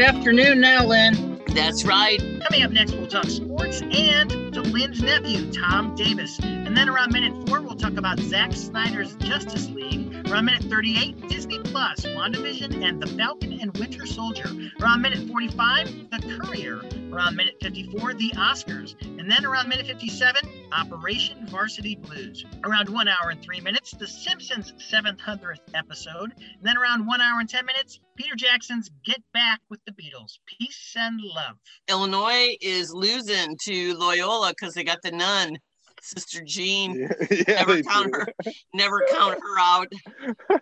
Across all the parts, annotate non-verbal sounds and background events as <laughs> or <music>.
afternoon now, Lynn. That's right. Coming up next, we'll talk sports and to Lynn's nephew, Tom Davis. And then around minute four, we'll talk about Zack Snyder's Justice League. Around minute 38, Disney Plus, WandaVision, and The Falcon and Winter Soldier. Around minute 45, The Courier. Around minute 54, The Oscars. And then around minute 57, Operation Varsity Blues. Around one hour and three minutes, The Simpsons 700th episode. And then around one hour and 10 minutes, Peter Jackson's Get Back with the Beatles. Peace and love. Illinois is losing to Loyola because they got the nun. Sister Jean. Yeah, <laughs> yeah, never count do. her never count her out.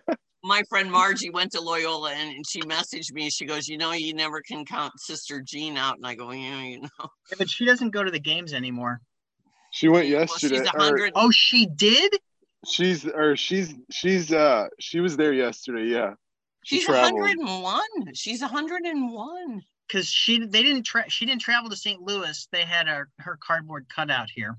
<laughs> My friend <laughs> Margie went to Loyola and, and she messaged me. She goes, You know, you never can count Sister Jean out. And I go, Yeah, you know. Yeah, but she doesn't go to the games anymore. She went Well, yesterday. she's a or. Oh, she did? she's or she's she's uh she was there yesterday. Yeah, she She's traveled. 101. She's 101. Because she they didn't tra- she didn't travel to St. Louis. They had her her cardboard cutout here.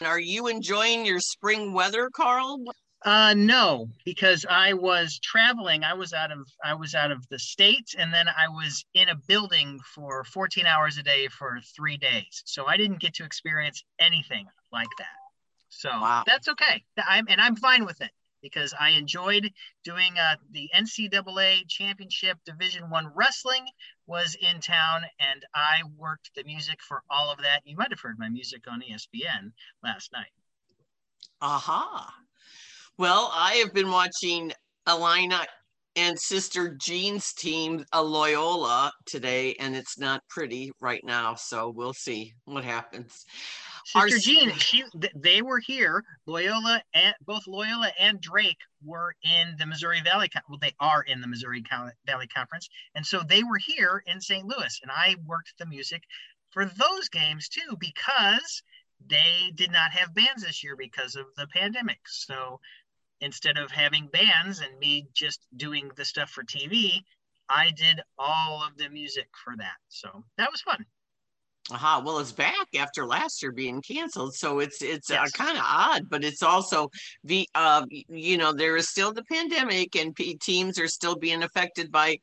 And Are you enjoying your spring weather, Carl? Uh, no, because I was traveling. I was out of I was out of the state, and then I was in a building for 14 hours a day for three days. So I didn't get to experience anything like that. So Wow. that's okay. I'm and I'm fine with it because I enjoyed doing uh, the NCAA championship Division One wrestling was in town, and I worked the music for all of that. You might have heard my music on ESPN last night. Aha. Well, I have been watching Alina and Sister Jean's team, a Loyola, today, and it's not pretty right now. So we'll see what happens. Sister s- Jean, she they were here. Loyola and both Loyola and Drake were in the Missouri Valley. Well, they are in the Missouri Valley Conference, and so they were here in St. Louis, and I worked the music for those games too because they did not have bands this year because of the pandemic. So instead of having bands and me just doing the stuff for TV, I did all of the music for that. So that was fun. Aha. Well, it's back after last year being canceled, so it's it's uh, kind of odd, but it's also the uh you know there is still the pandemic and P- teams are still being affected by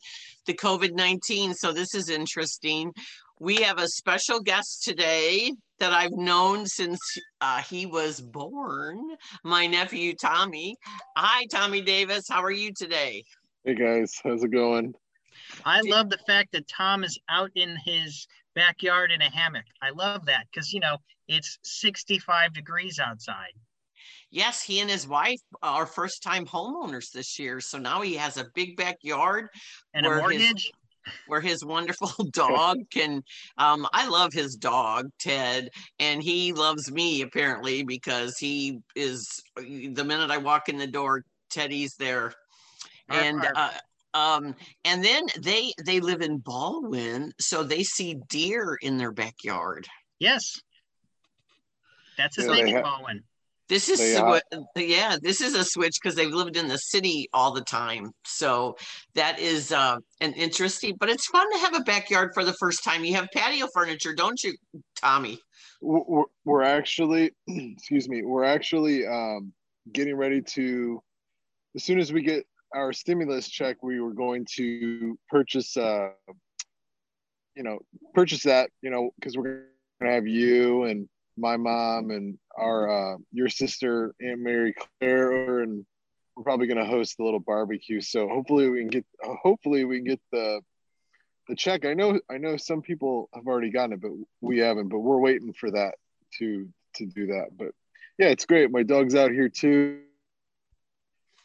the COVID nineteen. So this is interesting. We have a special guest today that I've known since uh, he was born. My nephew Tommy. Hi, Tommy Davis. How are you today? Hey guys, how's it going? I Did- love the fact that Tom is out in his backyard in a hammock. I love that because, you know, it's 65 degrees outside. Yes, he and his wife are first time homeowners this year. So now he has a big backyard And Where a his- mortgage, where his wonderful <laughs> dog <laughs> can um I love his dog Ted and he loves me apparently because he is the minute I walk in the door Teddy's there and uh um and then they they live in Ballwin so they see deer in their backyard yes. That's his Yeah, thing they in ha- Ballwin. This is They the yeah this is a switch because they've lived in the city all the time. So that is uh an interesting but it's fun to have a backyard for the first time. You have patio furniture don't you Tommy? We're, we're- we're actually, <clears throat> excuse me, we're actually um, getting ready to. As soon as we get our stimulus check, we were going to purchase, uh, you know, purchase that, you know, because we're gonna have you and my mom and our uh, your sister Aunt Mary Claire, and we're probably gonna host a little barbecue. So hopefully we can get, hopefully we can get the the check. I know I know some people have already gotten it, but we haven't. But we're waiting for that to to do that. But yeah, it's great. My dog's out here too.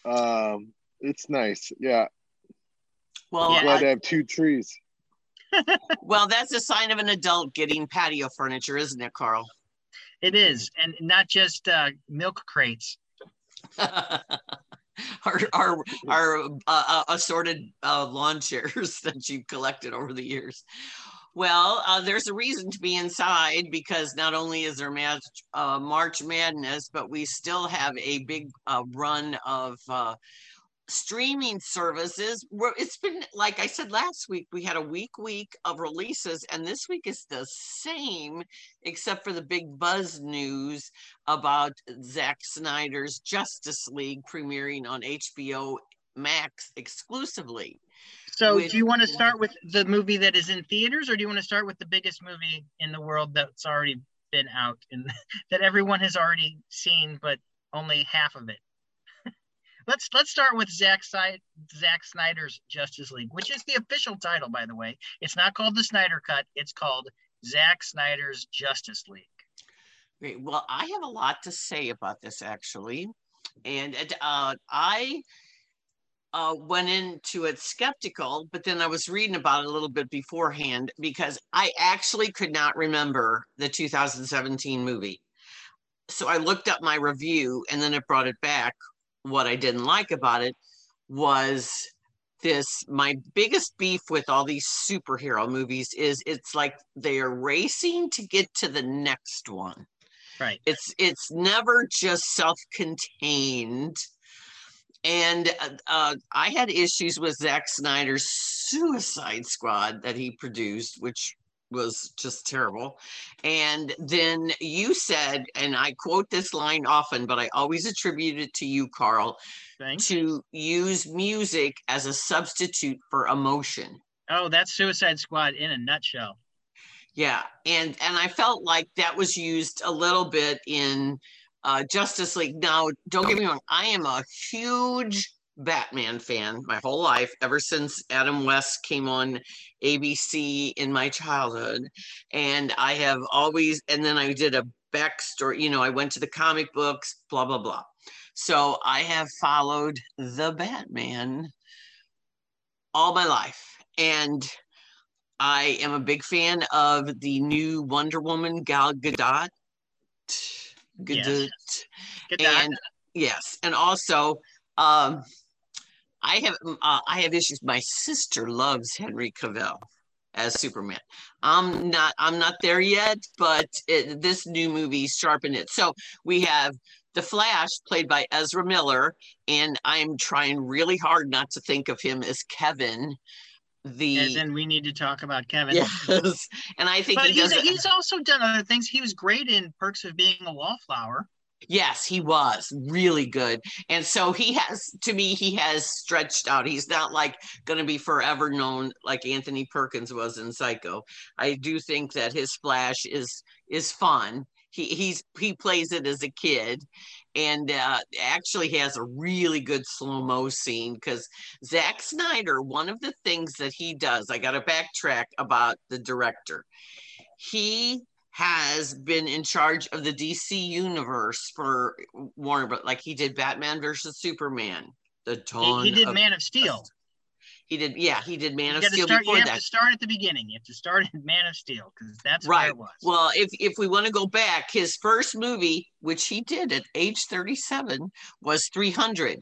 Um, it's nice. Yeah, well Yeah. glad uh, to have two trees. <laughs> well that's a sign of an adult getting patio furniture isn't it Carl It is. And not just uh, milk crates. <laughs> our our, our uh, uh, assorted uh, lawn chairs <laughs> that you've collected over the years. Well, uh, there's a reason to be inside because not only is there match, uh, March Madness, but we still have a big uh, run of streaming services. We're, it's been like I said last week, we had a week week of releases, and this week is the same, except for the big buzz news about Zack Snyder's Justice League premiering on HBO Max exclusively. So, with- do you want to start with the movie that is in theaters, or do you want to start with the biggest movie in the world that's already been out and <laughs> that everyone has already seen, but only half of it? Let's let's start with Zack Si- Zack Snyder's Justice League, which is the official title, by the way. It's not called the Snyder Cut; it's called Zack Snyder's Justice League. Great. Well, I have a lot to say about this actually. And uh, I uh, went into it skeptical, but then I was reading about it a little bit beforehand because I actually could not remember the 2017 movie. So I looked up my review and then it brought it back. What I didn't like about it was this my biggest beef with all these superhero movies is it's like they are racing to get to the next one Right. it's it's never just self-contained and uh, uh, i had issues with Zack snyder's suicide squad that he produced which was just terrible and then you said and i quote this line often but i always attribute it to you carl Thanks. to use music as a substitute for emotion Oh, that's Suicide Squad in a nutshell. Yeah, and and I felt like that was used a little bit in uh, Justice League. Now, don't get me wrong, I am a huge Batman fan my whole life, ever since Adam West came on ABC in my childhood, and I have always. And then I did a backstory. You know, I went to the comic books, blah blah blah. So I have followed the Batman all my life, and I am a big fan of the new Wonder Woman Gal Gadot. Gadot. Get that. And yes, and also um I have uh, I have issues. My sister loves Henry Cavill as Superman. I'm not I'm not there yet, but it, this new movie sharpened it. So we have the Flash played by Ezra Miller, and I'm trying really hard not to think of him as Kevin. The and in, we need to talk about Kevin. yes, and I think But he he's, he's also done other things. He was great in Perks of Being a Wallflower. Yes, he was really good. And so he has, to me, he has stretched out. He's not like going to be forever known like Anthony Perkins was in Psycho. I do think that his splash is is fun. He he's he plays it as a kid, and uh, actually has a really good slow mo scene because Zack Snyder. One of the things that he does, I got to backtrack about the director. He has been in charge of the DC universe for Warner, but like he did Batman versus Superman, the He, dawn. he did of- Man of Steel. He did, yeah, he did Man You of Steel start. You before have that. to start at the beginning. You have to start at Man of Steel because that's where Right. it was. Well, if if we want to go back, his first movie, which he did at age 37, was 300.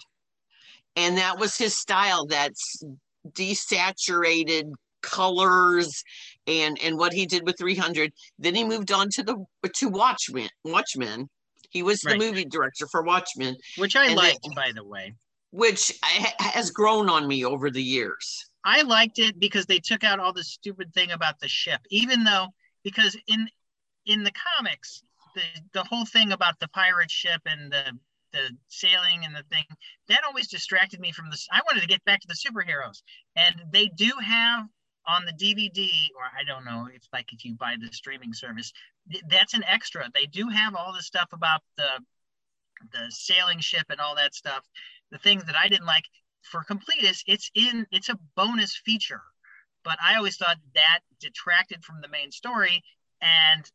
And that was his style, that's desaturated colors and and what he did with 300. Then he mm. moved on to the to Watchmen. Watchmen. He was the Right. movie director for Watchmen, which I liked, then- by the way. which ha- has grown on me over the years. I liked it because they took out all the stupid thing about the ship, even though because in in the comics, the the whole thing about the pirate ship and the the sailing and the thing that always distracted me from this. I wanted to get back to the superheroes, and they do have on the DVD, or I don't know if like if you buy the streaming service, th- that's an extra. They do have all the stuff about the the sailing ship and all that stuff. The things that I didn't like for completists, it's in it's a bonus feature. But I always thought that detracted from the main story, and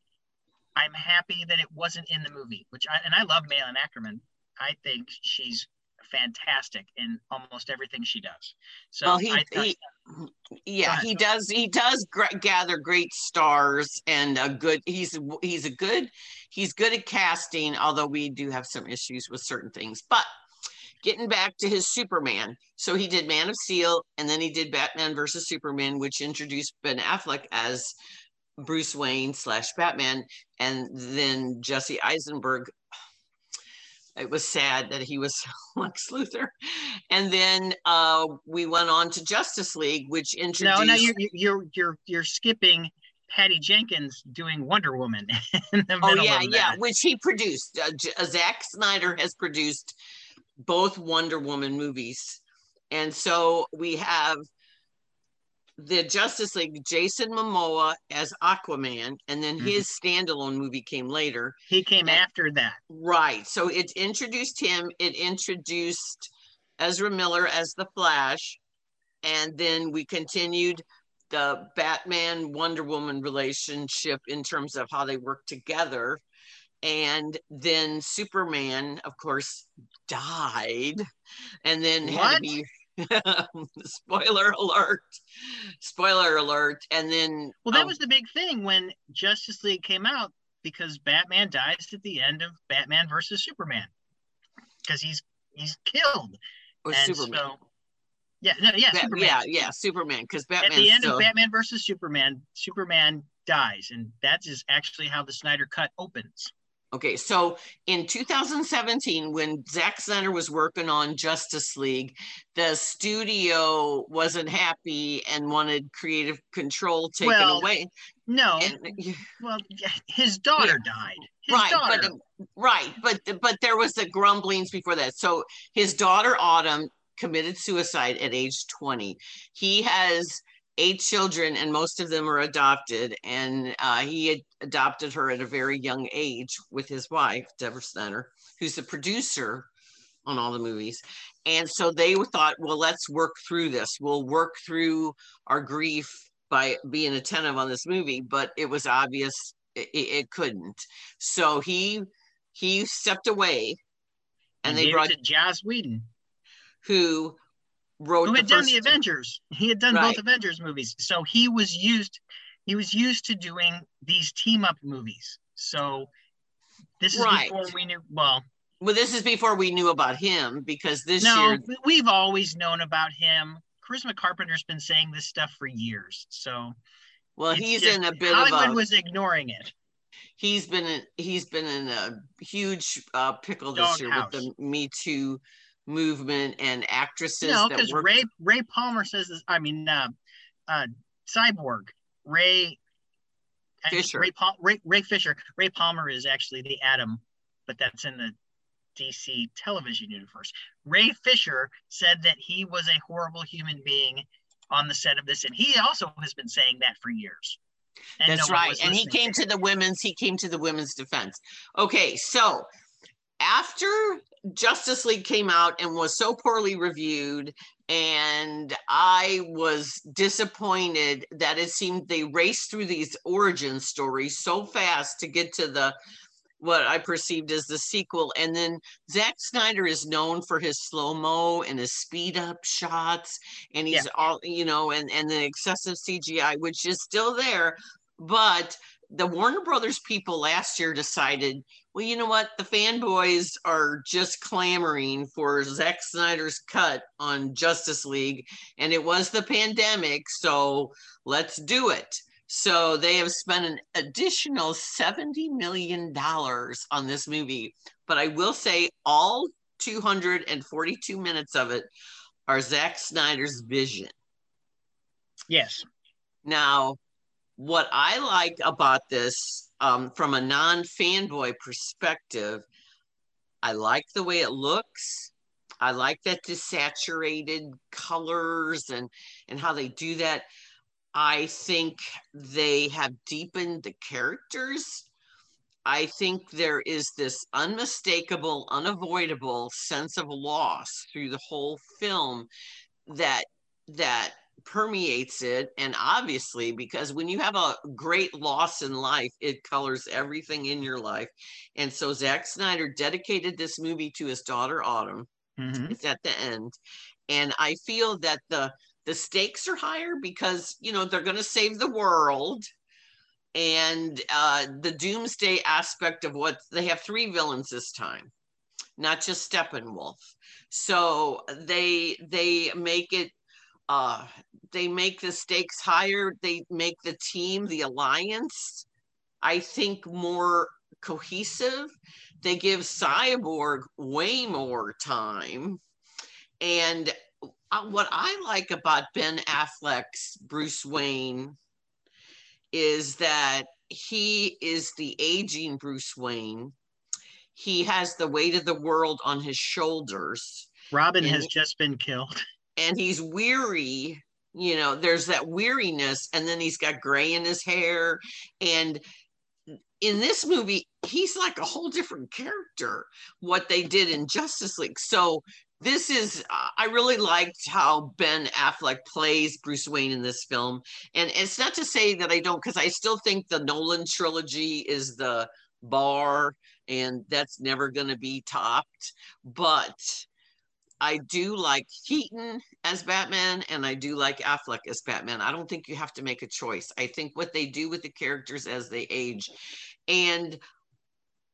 I'm happy that it wasn't in the movie. Which I and I love Malin Akerman. I think she's fantastic in almost everything she does. So well, he, he yeah, he does. He does gather great stars and a good. He's he's a good. He's good at casting, although we do have some issues with certain things. But getting back to his Superman, so he did Man of Steel, and then he did Batman versus Superman, which introduced Ben Affleck as Bruce Wayne slash Batman, and then Jesse Eisenberg. It was sad that he was <laughs> Lex Luthor, and then uh, we went on to Justice League, which introduced. no, no, you're you're you're you're skipping Patty Jenkins doing Wonder Woman <laughs> in the Oh yeah, yeah, which he produced. Uh, J- uh, Zack Snyder has produced both Wonder Woman movies, And so we have the Justice League, Jason Momoa as Aquaman, and then mm-hmm. his standalone movie came later. He came And- after that. Right. So it introduced him, it introduced Ezra Miller as the Flash, and then we continued the Batman Wonder Woman relationship in terms of how they work together. And then Superman, of course, died. And then had to be <laughs> spoiler alert. Spoiler alert. And then Well, that um, was the big thing when Justice League came out because Batman dies at the end of Batman versus Superman because he's he's killed. or and Superman. so yeah, no, yeah, Ba- Superman. yeah, yeah, Superman. Because At the end still, of Batman versus Superman, Superman dies, and that is actually how the Snyder Cut opens. Okay, so in 2017, when Zack Snyder was working on Justice League, the studio wasn't happy and wanted creative control taken Well, away. No, And, <laughs> well, his daughter died. His right, daughter. but right, but but there was the grumblings before that. So his daughter Autumn committed suicide at age 20. He has eight children, and most of them are adopted. And uh, he had adopted her at a very young age with his wife, Deborah Snyder, who's the producer on all the movies. And so they thought, well, let's work through this. We'll work through our grief by being attentive on this movie. But it was obvious it, it couldn't. So he he stepped away, and they brought Joss Whedon, who wrote who had done the Avengers. He had done Right. both Avengers movies, so he was used. He was used to doing these team up movies. So this is Right. before we knew. Well, Well, this is before we knew about him because this no, year, we- we've always known about him. Charisma Carpenter's been saying this stuff for years. So well, he's just- in a bit Hollywood of a was ignoring it. he's been in, he's been in a huge uh, pickle this year with the Me Too movement and actresses No, because work. Ray Ray Palmer says this. I mean, uh, uh, Cyborg Ray Fisher. Ray, Pal- Ray Ray Fisher. Ray Palmer is actually the Atom, but that's in the DC television universe. Ray Fisher said that he was a horrible human being on the set of this, and he also has been saying that for years. And That's no right. And he came to the women's, he came to the women's defense. Okay, so after Justice League came out and was so poorly reviewed, and I was disappointed that it seemed they raced through these origin stories so fast to get to the what I perceived as the sequel. And then Zack Snyder is known for his slow-mo and his speed up shots, and he's Yeah. all, you know, and, and the excessive CGI, which is still there. But the Warner Brothers people last year decided, well, you know what? The fanboys are just clamoring for Zack Snyder's cut on Justice League, and it was the pandemic, so let's do it. So they have spent an additional $70 million on this movie. But I will say, all 242 minutes of it are Zack Snyder's vision. Yes. Now, what I like about this um, from a non fanboy perspective, I like the way it looks. I like that desaturated colors and and how they do that. I think they have deepened the characters. I think there is this unmistakable, unavoidable sense of loss through the whole film that that permeates it and obviously because when you have a great loss in life it colors everything in your life. And so Zack Snyder dedicated this movie to his daughter Autumn. Mhm. it's at the end. And I feel that the the stakes are higher because you know they're going to save the world. And uh the doomsday aspect of what they have three villains this time not just Steppenwolf. So they they make it uh they make the stakes higher they make the team the alliance i think more cohesive. They give cyborg way more time. And uh, what i like about ben affleck's bruce wayne is that he is the aging bruce wayne. He has the weight of the world on his shoulders. Robin And- has just been killed. <laughs> and he's weary you know there's that weariness and then he's got gray in his hair. And in this movie he's like a whole different character what they did in justice league. So this is i really liked how ben affleck plays bruce wayne in this film. And it's not to say that i don't because i still think the nolan trilogy is the bar and that's never going to be topped but I do like Keaton as Batman and I do like Affleck as Batman. I don't think you have to make a choice. I think what they do with the characters as they age. And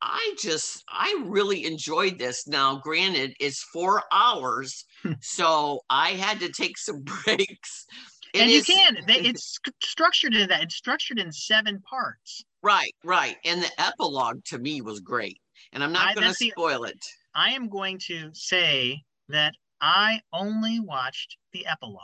I just, I really enjoyed this. Now, granted, it's four hours, hmm. so I had to take some <laughs> breaks. It and you is, can. <laughs> It's structured in that. It's structured in seven parts. Right, right. And the epilogue to me was great. And I'm not going to spoil it. I am going to say that I only watched the epilogue.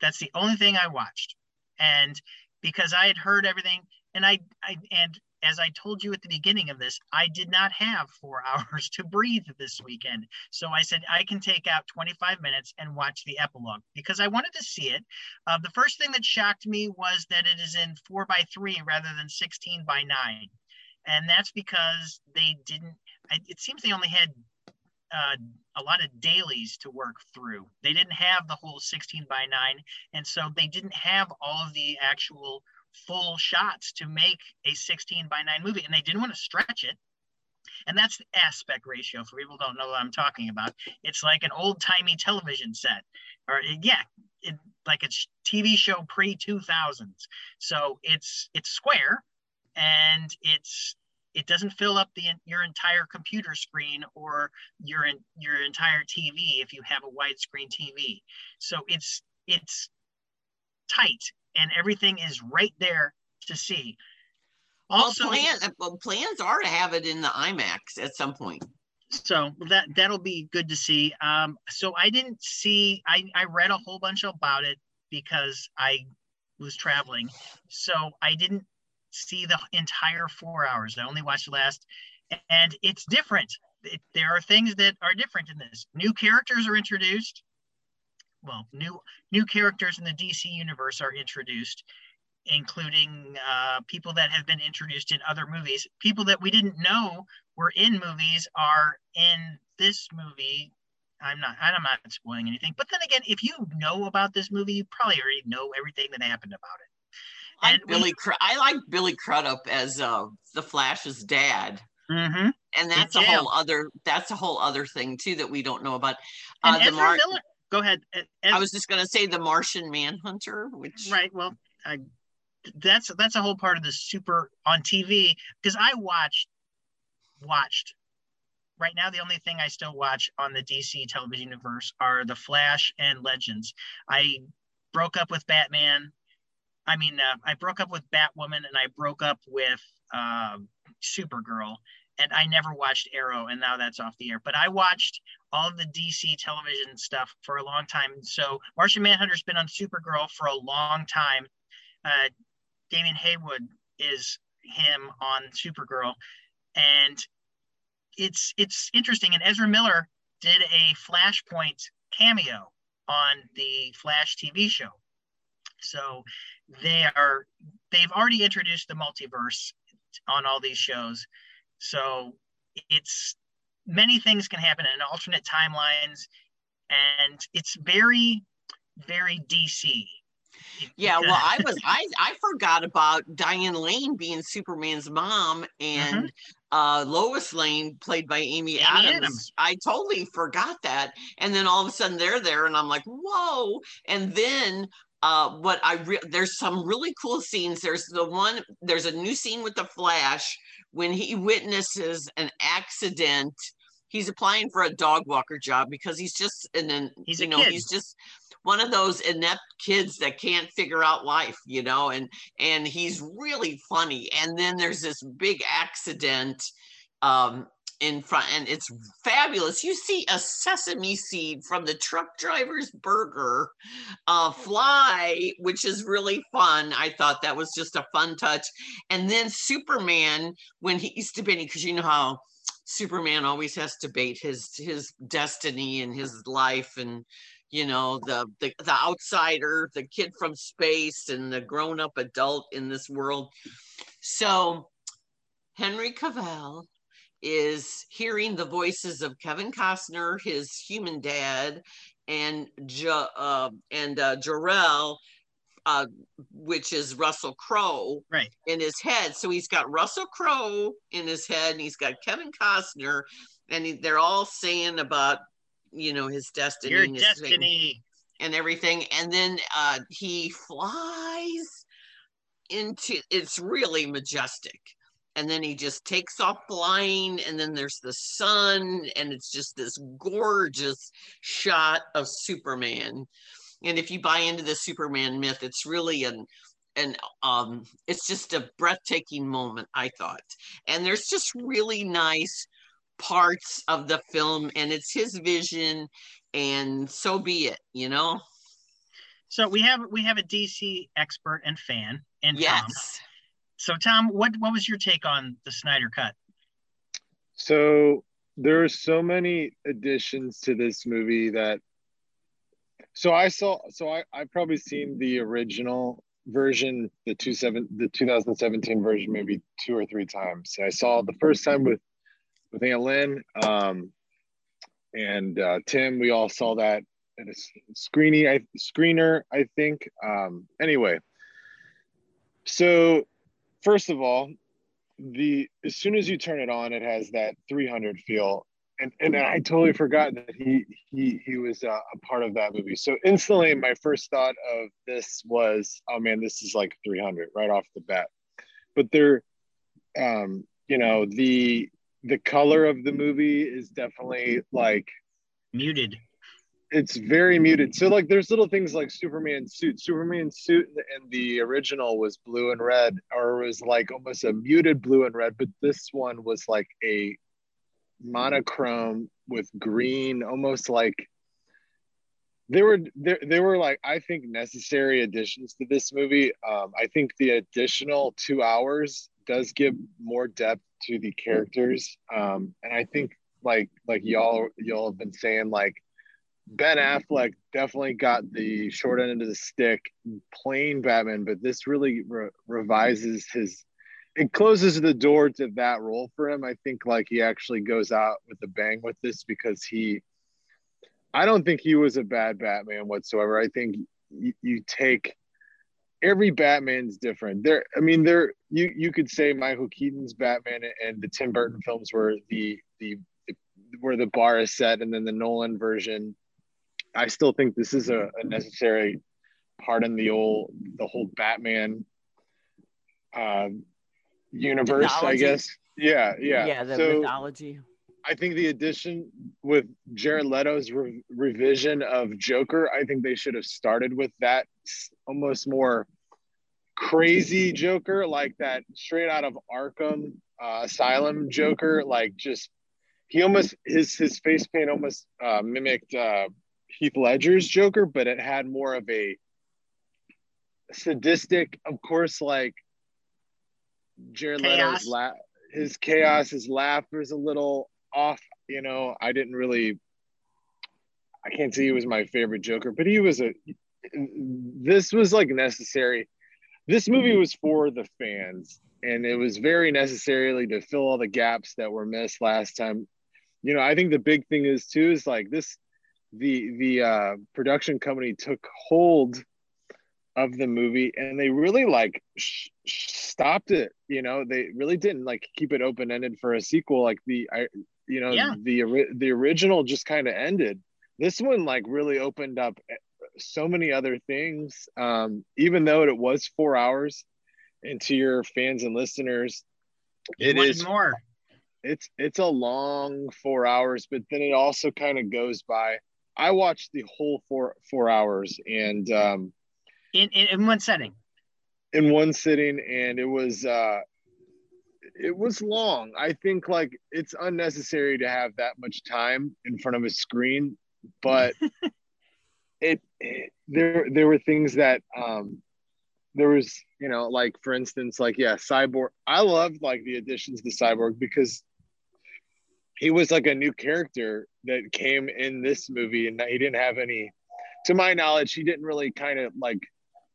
That's the only thing I watched. And because I had heard everything and I, I and as I told you at the beginning of this, I did not have four <laughs> hours to breathe this weekend. So I said, I can take out 25 minutes and watch the epilogue because I wanted to see it. Uh, the first thing that shocked me was that it is in four by three rather than 16 by nine. And that's because they didn't, it seems they only had uh, a lot of dailies to work through. They didn't have the whole 16 by 9, and so they didn't have all of the actual full shots to make a 16 by 9 movie, and they didn't want to stretch it. And that's the aspect ratio for people don't know what I'm talking about. It's like an old timey television set, or yeah, it, like it's TV show pre 2000s. So it's it's square, and it's it doesn't fill up the your entire computer screen or your your entire TV if you have a widescreen TV. So it's it's tight and everything is right there to see. Also, well, plan, well, plans are to have it in the IMAX at some point. So that that'll be good to see. Um, so I didn't see. I I read a whole bunch about it because I was traveling. So I didn't see the entire four hours. I only watched the last, and it's different. It, there are things that are different in this. New characters are introduced. Well, new new characters in the DC universe are introduced, including uh, people that have been introduced in other movies. People that we didn't know were in movies are in this movie. I'm not. I'm not spoiling anything. But then again, if you know about this movie, you probably already know everything that happened about it. And Billy, we, I like Billy Crudup as uh, the Flash's dad. Mm-hmm. And that's a whole other. That's a whole other thing too that we don't know about. Uh, the Mar- Miller. Go ahead. I was just going to say the Martian Manhunter, which right. Well, I, that's that's a whole part of the super on TV because I watched watched right now the only thing I still watch on the DC television universe are the Flash and Legends. I broke up with Batman I mean, uh, I broke up with Batwoman and I broke up with uh, Supergirl, and I never watched Arrow, and now that's off the air. But I watched all of the DC television stuff for a long time. So Martian Manhunter's been on Supergirl for a long time. Uh, Damian Haywood is him on Supergirl, and it's it's interesting. And Ezra Miller did a Flashpoint cameo on the Flash TV show. So they are they've already introduced the multiverse on all these shows. So it's many things can happen in alternate timelines and it's very very DC. Yeah, well, I was I I forgot about Diane Lane being Superman's mom and mm-hmm. uh, Lois Lane played by Amy, Amy Adams. Adams. I totally forgot that, and then all of a sudden they're there, and I'm like, whoa! And then uh, what I re- there's some really cool scenes. There's the one. There's a new scene with the Flash when he witnesses an accident. He's applying for a dog walker job because he's just and then he's you know kid. he's just one of those inept kids that can't figure out life, you know, and and he's really funny. And then there's this big accident um, in front and it's fabulous. You see a sesame seed from the truck driver's burger uh, fly which is really fun. I thought that was just a fun touch. And then superman when he's debating because you know how superman always has to debate his his destiny and his life and you know the, the the outsider the kid from space and the grown-up adult in this world. So henry cavill is hearing the voices of kevin costner his human dad and jo, uh, and uh, Jor-El, uh, which is Russell Crowe, right. in his head. So he's got Russell Crowe in his head, and he's got Kevin Costner, and he, they're all saying about you know his destiny, your his destiny. and everything. And then uh he flies into it's really majestic and then he just takes off flying and then there's the sun and it's just this gorgeous shot of superman. And if you buy into the superman myth it's really an and um it's just a breathtaking moment i thought. And there's just really nice parts of the film and it's his vision and so be it you know? So we have we have a dc expert and fan and yes so tom what what was your take on the snyder cut So there are so many additions to this movie that so I saw so I, I've probably seen the original version, the two seven the 2017 version maybe two or three times. I saw the first time with with Aunt Lynn um, and uh, Tim. We all saw that at a screening I screener, I think. Um, anyway, so first of all, the as soon as you turn it on, it has that 300 feel, and and I totally forgot that he he he was uh, a part of that movie. So instantly, my first thought of this was, oh man, this is like 300 right off the bat. But there, um, you know, the the color of the movie is definitely like muted it's very muted. So like there's little things like Superman suit. Superman suit and the original was blue and red, or was like almost a muted blue and red, but this one was like a monochrome with green, almost like they were there they were like I think necessary additions to this movie. Um, I think the additional two hours does give more depth to the characters. Um, and I think like like y'all y'all have been saying like Ben Affleck definitely got the short end of the stick playing Batman, but this really re- revises his. It closes the door to that role for him. I think like he actually goes out with a bang with this because he. I don't think he was a bad Batman whatsoever. I think you, you take every Batman's different. There, I mean, there you you could say Michael Keaton's Batman and the Tim Burton films were the the where the bar is set, and then the Nolan version I still think this is a, a necessary part in the old the whole Batman um, universe, I guess. Yeah, yeah. yeah the so mythology I think the addition with Jared Leto's re- revision of Joker, I think they should have started with that almost more crazy Joker, like that straight out of Arkham uh, Asylum Joker, like just he almost his his face paint almost uh, mimicked uh, Heath Ledger's Joker, but it had more of a sadistic, of course, like Jared Chaos. Leto's la- his chaos, his laugh was a little off. You know, I didn't really, I can't say he was my favorite Joker, but he was a. This was like necessary. This movie was for the fans, and it was very necessarily to fill all the gaps that were missed last time. You know, I think the big thing is too is like this the the uh, production company took hold of the movie and they really like sh- sh- stopped it you know? They really didn't like keep it open ended for a sequel like the i you know Yeah. the the original just kind of ended. This one like really opened up eh, so many other things um even though it was 4 hours and to your fans and listeners it is more. It's it's a long four hours but then it also kind of goes by i watched the whole four four hours and um in, in, in one setting? in one sitting and it was uh it was long. I think like it's unnecessary to have that much time in front of a screen but <laughs> it, it there there were things that um there was you know like for instance like yeah cyborg i loved like the additions to cyborg because he was like a new character that came in this movie and he didn't have any to my knowledge, he didn't really kind of like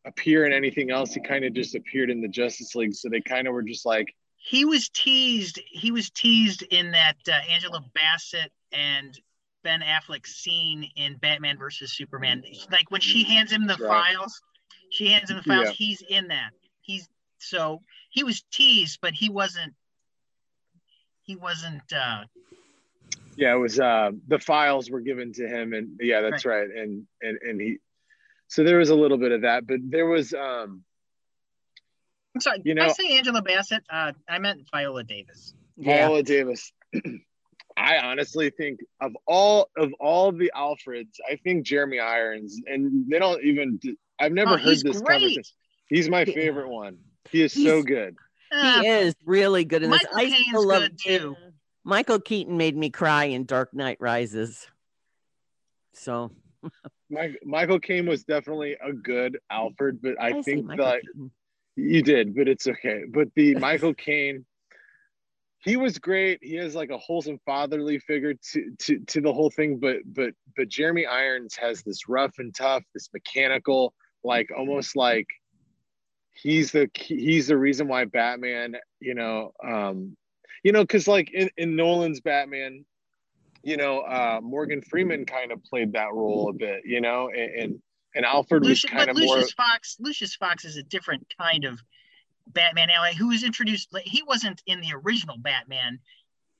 appear in anything else. He kind of just appeared in the Justice League. So they kind of were just like, he was teased. He was teased in that uh, Angela Bassett and Ben Affleck scene in Batman versus Superman. Like when she hands him the right. files, she hands him the files. Yeah. He's in that. He's so he was teased, but he wasn't. He wasn't. uh Yeah, it was. uh The files were given to him, and yeah, that's right. right. And and and he. So there was a little bit of that, but there was. um I'm sorry. You know, I say Angela Bassett. Uh, I meant Viola Davis. Viola. Davis. <clears throat> I honestly think of all of all the Alfreds, I think Jeremy Irons, and they don't even. I've never oh, heard this great. conversation. He's my favorite one. He is he's, so good. He is really good in this. Michael I still love too. Michael Keaton made me cry in Dark Knight Rises. So. Michael Caine was definitely a good Alfred, but I, I think that Keaton. you did, but it's okay. But the <laughs> Michael Caine he was great. He has like a wholesome fatherly figure to, to to the whole thing, but but but Jeremy Irons has this rough and tough, this mechanical, like almost like he's the he's the reason why Batman, you know, um, you know, because like in, in Nolan's Batman, you know, uh, Morgan Freeman kind of played that role a bit, you know, and and, and Alfred Lucius, was kind of Lucius more. Fox, Lucius Fox is a different kind of Batman ally who was introduced. He wasn't in the original Batman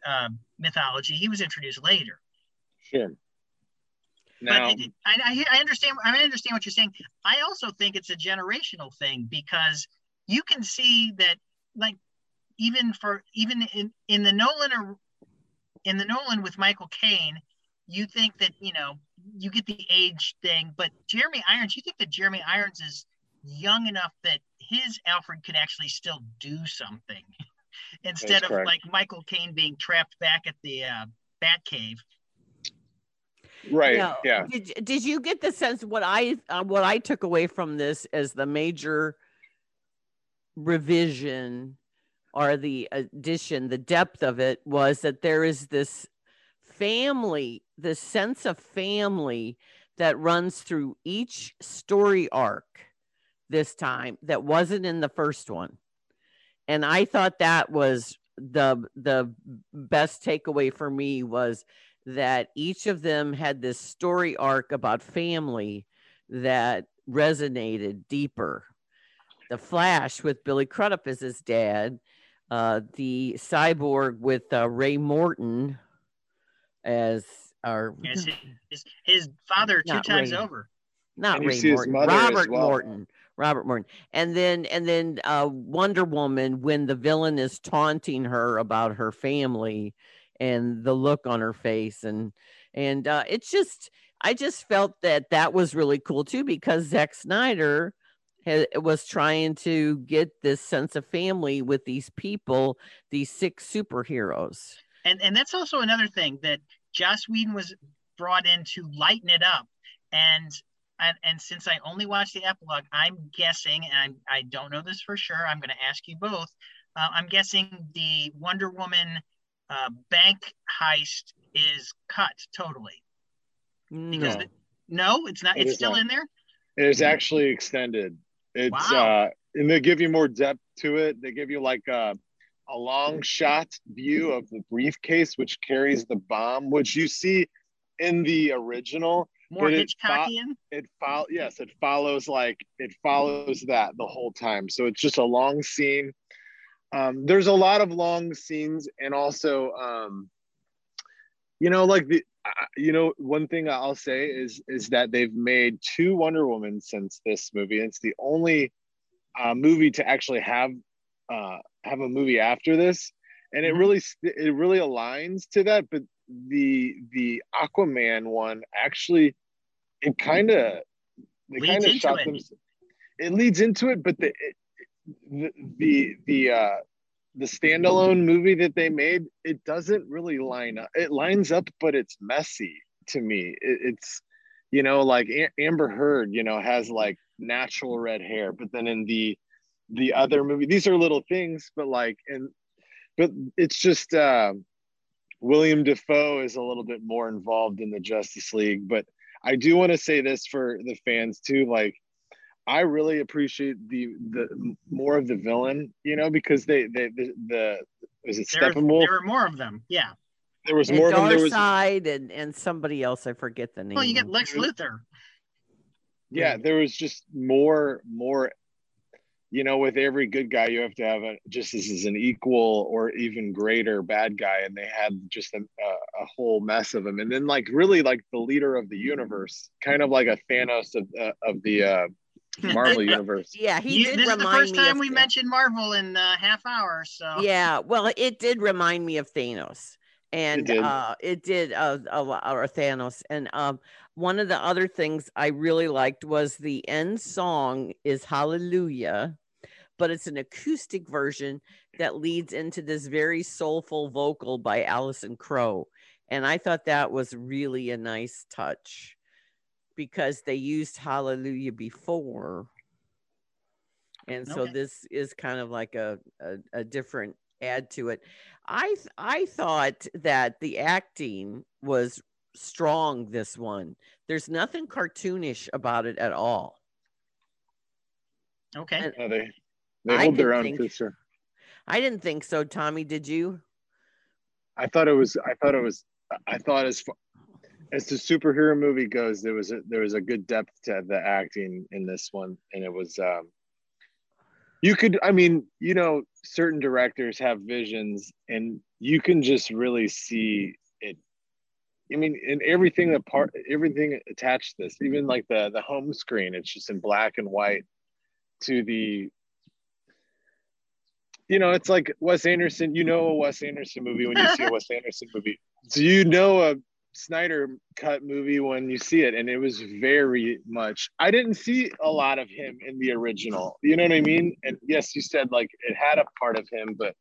uh, mythology. He was introduced later. Sure. Now, but it, I, I understand. I understand what you're saying. I also think it's a generational thing because you can see that, like, even for even in in the Nolan or in the Nolan with Michael Caine, you think that you know you get the age thing, but Jeremy Irons, you think that Jeremy Irons is young enough that his Alfred could actually still do something <laughs> instead of like Michael Caine being trapped back at the uh, Batcave. Right. yeah. Did, did you get the sense what I uh, what I took away from this as the major revision or the addition, the depth of it was that there is this family, this sense of family that runs through each story arc this time that wasn't in the first one. And I thought that was the the best takeaway for me was that each of them had this story arc about family that resonated deeper. The Flash with Billy Crudup as his dad, uh, the Cyborg with uh, Ray Morton as our yes, his, his father two times Ray, over. Not Ray Morton, Robert well. Morton. Robert Morton. And then and then uh, Wonder Woman when the villain is taunting her about her family and the look on her face and and uh, it's just I just felt that that was really cool too because Zack Snyder had, was trying to get this sense of family with these people, these six superheroes. And and that's also another thing that Joss Whedon was brought in to lighten it up. And and, and since I only watched the epilogue, I'm guessing, and I, I don't know this for sure. I'm going to ask you both. Uh, I'm guessing the Wonder Woman uh, bank heist is cut totally. Because no, the, no it's not. It it's still not. in there. It is actually extended. It's wow. uh, and they give you more depth to it. They give you like a, a long shot view of the briefcase, which carries the bomb, which you see in the original more Hitchcockian. It, follow yes, it follows like it follows that the whole time. So it's just a long scene. Um, there's a lot of long scenes, and also, um, you know, like the, you know, one thing I'll say is is that they've made two Wonder Woman since this movie. It's the only uh, movie to actually have uh, have a movie after this, and it mm-hmm. really it really aligns to that. But the the Aquaman one actually it kind of they kind of shot them. It leads into it, but the it, the the the uh, the standalone movie that they made it doesn't really line up. It lines up, but it's messy to me. It, it's you know like Amber Heard, you know, has like natural red hair, but then in the the other movie, these are little things, but like and but it's just. Uh, William Dafoe is a little bit more involved in the Justice League, but I do want to say this for the fans too. Like, I really appreciate the the more of the villain, you know, because they they the, the is it There, Steppenwolf? there were more of them. Yeah. There was And more of them. There was Side and, and somebody else, I forget the name. Well, you get. Lex Luthor. yeah, there was just more more. You know, with every good guy, you have to have a, just as is an equal or even greater bad guy, and they had just a, a, a whole mess of them. And then, like, really, like the leader of the universe, kind of like a Thanos of uh, of the uh, <laughs> Marvel universe. Yeah, he You- did this is the first time we Tha- mentioned Marvel in a half hour. So Yeah, well, it did remind me of Thanos, and did. uh, it did uh, a lot, or Thanos. And um, one of the other things I really liked was the end song is Hallelujah, but it's an acoustic version that leads into this very soulful vocal by Allison Crowe, and I thought that was really a nice touch because they used Hallelujah before. And so Okay. this is kind of like a, a, a different add to it. I th- I thought that the acting was strong this one. There's nothing cartoonish about it at all. okay. And- No, they they I hold their did own think- for sure. I didn't think so, Tommy. Did you? I thought it was. I thought it was. I thought as far as the superhero movie goes, there was a there was a good depth to the acting in this one, and it was. um You could, I mean, you know, certain directors have visions, and you can just really see it. I mean, in everything that part, everything attached to this, even like the the home screen, it's just in black and white. To the you know, it's like Wes Anderson. You know a Wes Anderson movie when you see a Wes Anderson movie. So you know a Snyder cut movie when you see it, and it was very much. I didn't see a lot of him in the original. You know what I mean? And yes, you said like it had a part of him, but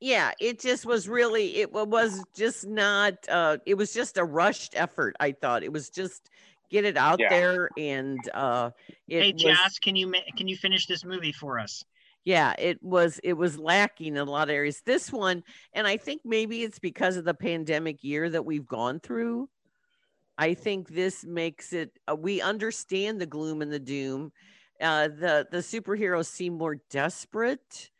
Yeah, it just was really it was just not uh it was just a rushed effort, I thought. It was just get it out Yeah. there and uh it Hey was, Joss, can you ma- can you finish this movie for us? Yeah it was it was lacking in a lot of areas. This one and i think maybe it's because of the pandemic year that we've gone through. I think this makes it uh, we understand the gloom and the doom. Uh the the superheroes seem more desperate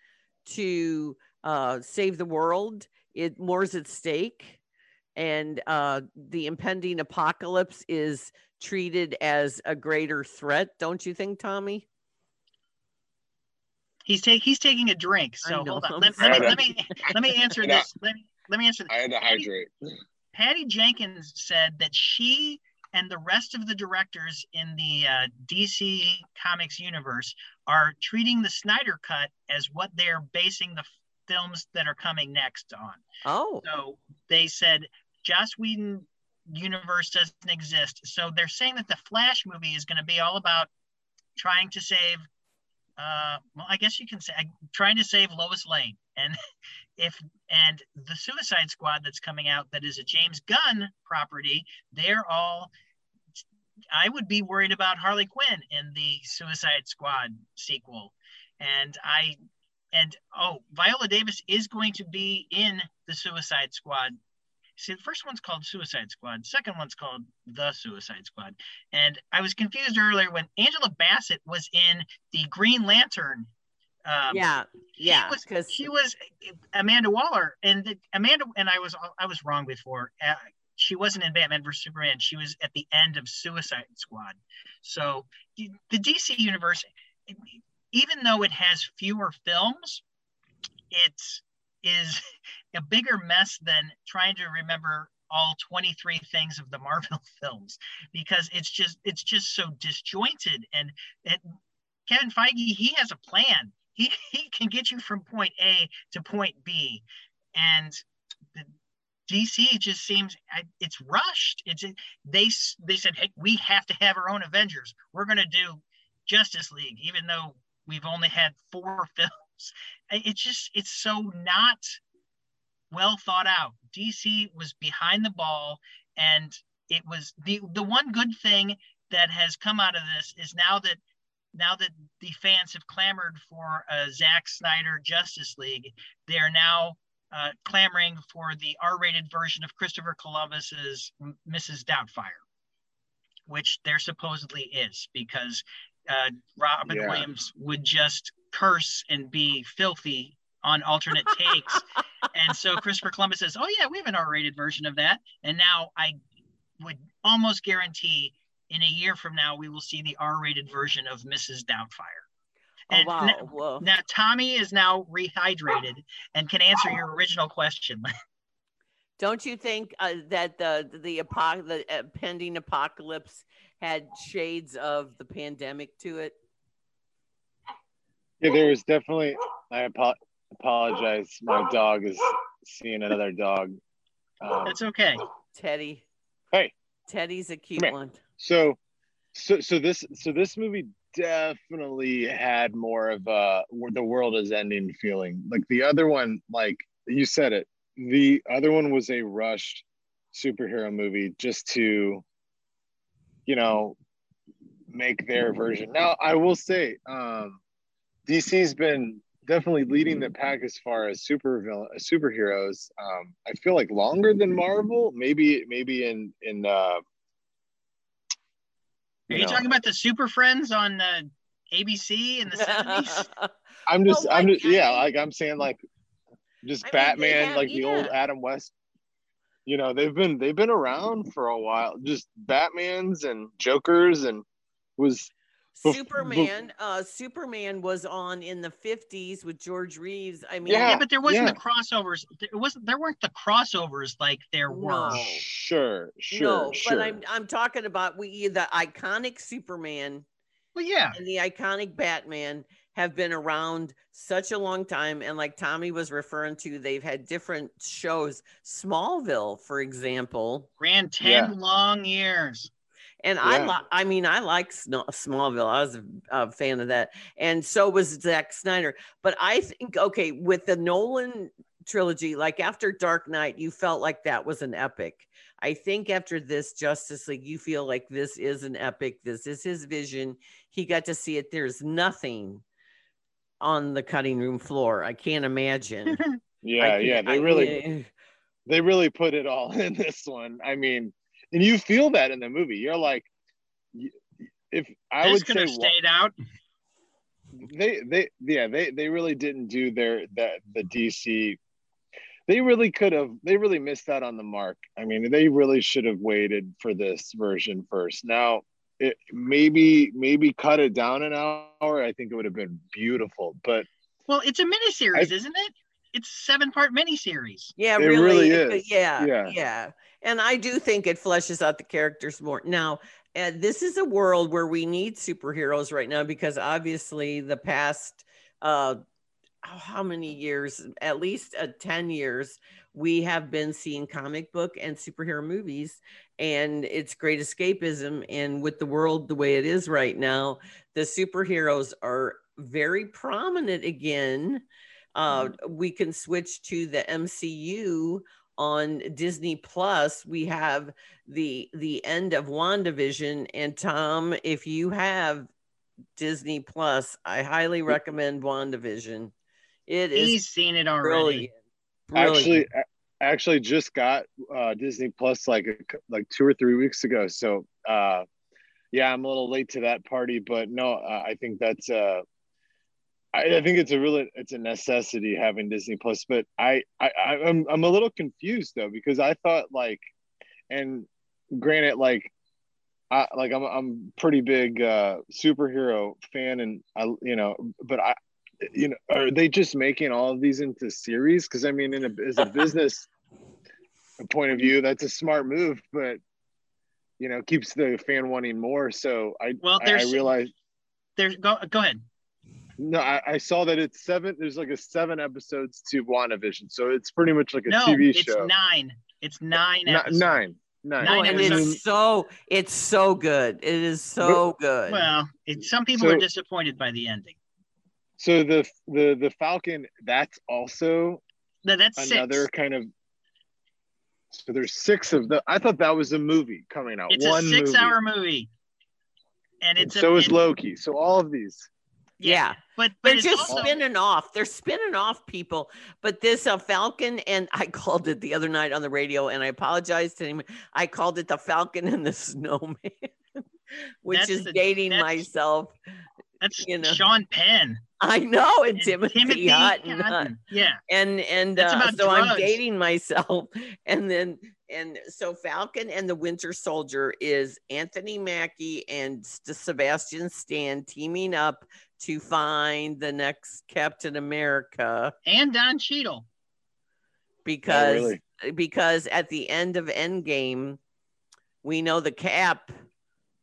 to uh save the world. It more's at stake. And uh the impending apocalypse is treated as a greater threat don't you think tommy He's take he's taking a drink. So hold on. Let, let me, let me let me answer <laughs> this. Let me let me answer this. I had to hydrate. Patty Jenkins said that she and the rest of the directors in the uh, DC Comics universe are treating the Snyder Cut as what they're basing the films that are coming next on. oh So they said Joss Whedon universe doesn't exist. So they're saying that the Flash movie is going to be all about trying to save. Uh, well, I guess you can say I'm trying to save Lois Lane, and <laughs> if and the Suicide Squad that's coming out that is a James Gunn property, they're all. I would be worried about Harley Quinn in the Suicide Squad sequel, and I and oh, Viola Davis is going to be in the Suicide Squad. See, the first one's called Suicide Squad. Second one's called The Suicide Squad. And I was confused earlier when Angela Bassett was in the Green Lantern. Um, yeah yeah because she was Amanda Waller, and the, Amanda and I was I was wrong before. Uh, she wasn't in Batman vs Superman. She was at the end of Suicide Squad. So the the DC universe, even though it has fewer films, it is <laughs> a bigger mess than trying to remember all 23 things of the <laughs> Marvel films because it's just it's just so disjointed and it, Kevin Feige he has a plan. He <laughs> he can get you from point A to point B, and the DC just seems it's rushed. It's they they said hey we have to have our own Avengers. We're gonna do Justice League even though we've only had four films. It's just it's so not well thought out. DC was behind the ball, and it was the the one good thing that has come out of this is now that now that the fans have clamored for a Zack Snyder Justice League, they are now uh, clamoring for the R-rated version of Christopher Columbus's Mrs. Doubtfire, which there supposedly is, because uh, Robin Yeah. Williams would just curse and be filthy on alternate takes. and so Christopher Columbus says, "Oh yeah, we have an R-rated version of that." And now I would almost guarantee in a year from now we will see the R-rated version of Mrs. Doubtfire. Oh wow. n- Whoa. now Tommy is now rehydrated and can answer your original question. <laughs> Don't you think uh, that the the, apo- the uh, pending apocalypse had shades of the pandemic to it? Yeah, there was definitely. I apo- apologize. My dog is seeing another dog. Um, That's okay. Teddy. Hey. Teddy's a cute one. so, so, so this, so this movie definitely had more of a the world is ending feeling. Like the other one, like you said it. The other one was a rushed superhero movie just to, you know, make their version. Now, I will say, um, DC's been definitely leading the pack as far as super villain, superheroes. Um, I feel like longer than Marvel, maybe maybe in in uh, Are you know. talking about the Super Friends on uh, ABC in the 70s? <laughs> I'm just Well, I'm just I yeah, like I'm saying like just I mean, they Batman, have- like the old. Adam West. You know, they've been they've been around for a while. Just Batmans and Jokers and was Bef- Superman, uh, Superman was on in the fifties with George Reeves. I mean, Yeah. yeah, but there wasn't yeah. the crossovers. It wasn't. There weren't the crossovers like there were. No. sure, sure, no, sure. but I'm I'm talking about we the iconic Superman Well, yeah. and the iconic Batman have been around such a long time. And like Tommy was referring to, they've had different shows. Smallville, for example. Ran 10 Yeah. long years. And I Yeah. like, I mean, I like Smallville. I was a, a fan of that. And so was Zack Snyder. But I think, okay, with the Nolan trilogy, like after Dark Knight, you felt like that was an epic. I think after this Justice League, you feel like this is an epic. This is his vision. He got to see it. There's nothing on the cutting room floor. I can't imagine. <laughs> yeah, I yeah, they I- really <laughs> they really put it all <laughs> in this one. I mean, and you feel that in the movie. You're like, if I this would could say have stayed out. they they yeah they they really didn't do their that the DC. They really could have. They really missed out on the mark. I mean, they really should have waited for this version first. Now, it maybe maybe cut it down an hour. I think it would have been beautiful. But Well, it's a miniseries, I- isn't it? It's a seven part miniseries. Yeah, It really, really it- is. Yeah, yeah, Yeah. And I do think it fleshes out the characters more. Now, uh, this is a world where we need superheroes right now because obviously the past, uh, oh, how many years? At least uh, ten years, we have been seeing comic book and superhero movies, and it's great escapism. And with the world the way it is right now, the superheroes are very prominent again uh, we can switch to the MCU on Disney Plus. We have the the end of WandaVision. And Tom, if you have Disney Plus, I highly recommend WandaVision. It is He's seen it already. brilliant. Brilliant. actually, I actually just got uh, Disney Plus like a like two or three weeks ago. So uh, yeah, I'm a little late to that party, but no, uh, I think that's uh, I, I think it's a really it's a necessity having Disney Plus. But I, I I'm I'm a little confused though because I thought like, and granted like. I, like I'm, I'm pretty big uh, superhero fan, and I, you know, but I, you know, are they just making all of these into series? Because I mean, in a, as a business <laughs> point of view, that's a smart move, but you know, keeps the fan wanting more. So I, Well, I, I realized There's go go ahead. No, I, I saw that it's seven. There's like a seven episodes to WandaVision, so it's pretty much like a TV show. No, TV it's show. nine. It's nine Ni- episodes. nine, nine, Nine Oh, and it's so it's so good. It is so good. Well, it, some people So- are disappointed by the ending. So the the the Falcon, that's also No, that's another six. kind of. So there's six of the. I thought that was a movie coming out. It's one a six-hour movie, and And it's a, so is and- Loki. So all of these. Yeah. But but They're just also, spinning off. They're spinning off people. But this uh, Falcon, and <laughs> I called it the other night on the radio, and I apologize to him. I called it the Falcon and the <laughs> Snowman, which That's is the- dating that's- myself. that's you know. Sean Penn. I know, and and Timothy, Hutton. Hutton. Yeah. and and uh, so I'm dating myself, <laughs> and then and so Falcon and the Winter Soldier is Anthony Mackie and Sebastian Stan teaming up to find the next Captain America And Don Cheadle. because oh, really? because at the end of Endgame, we know the Cap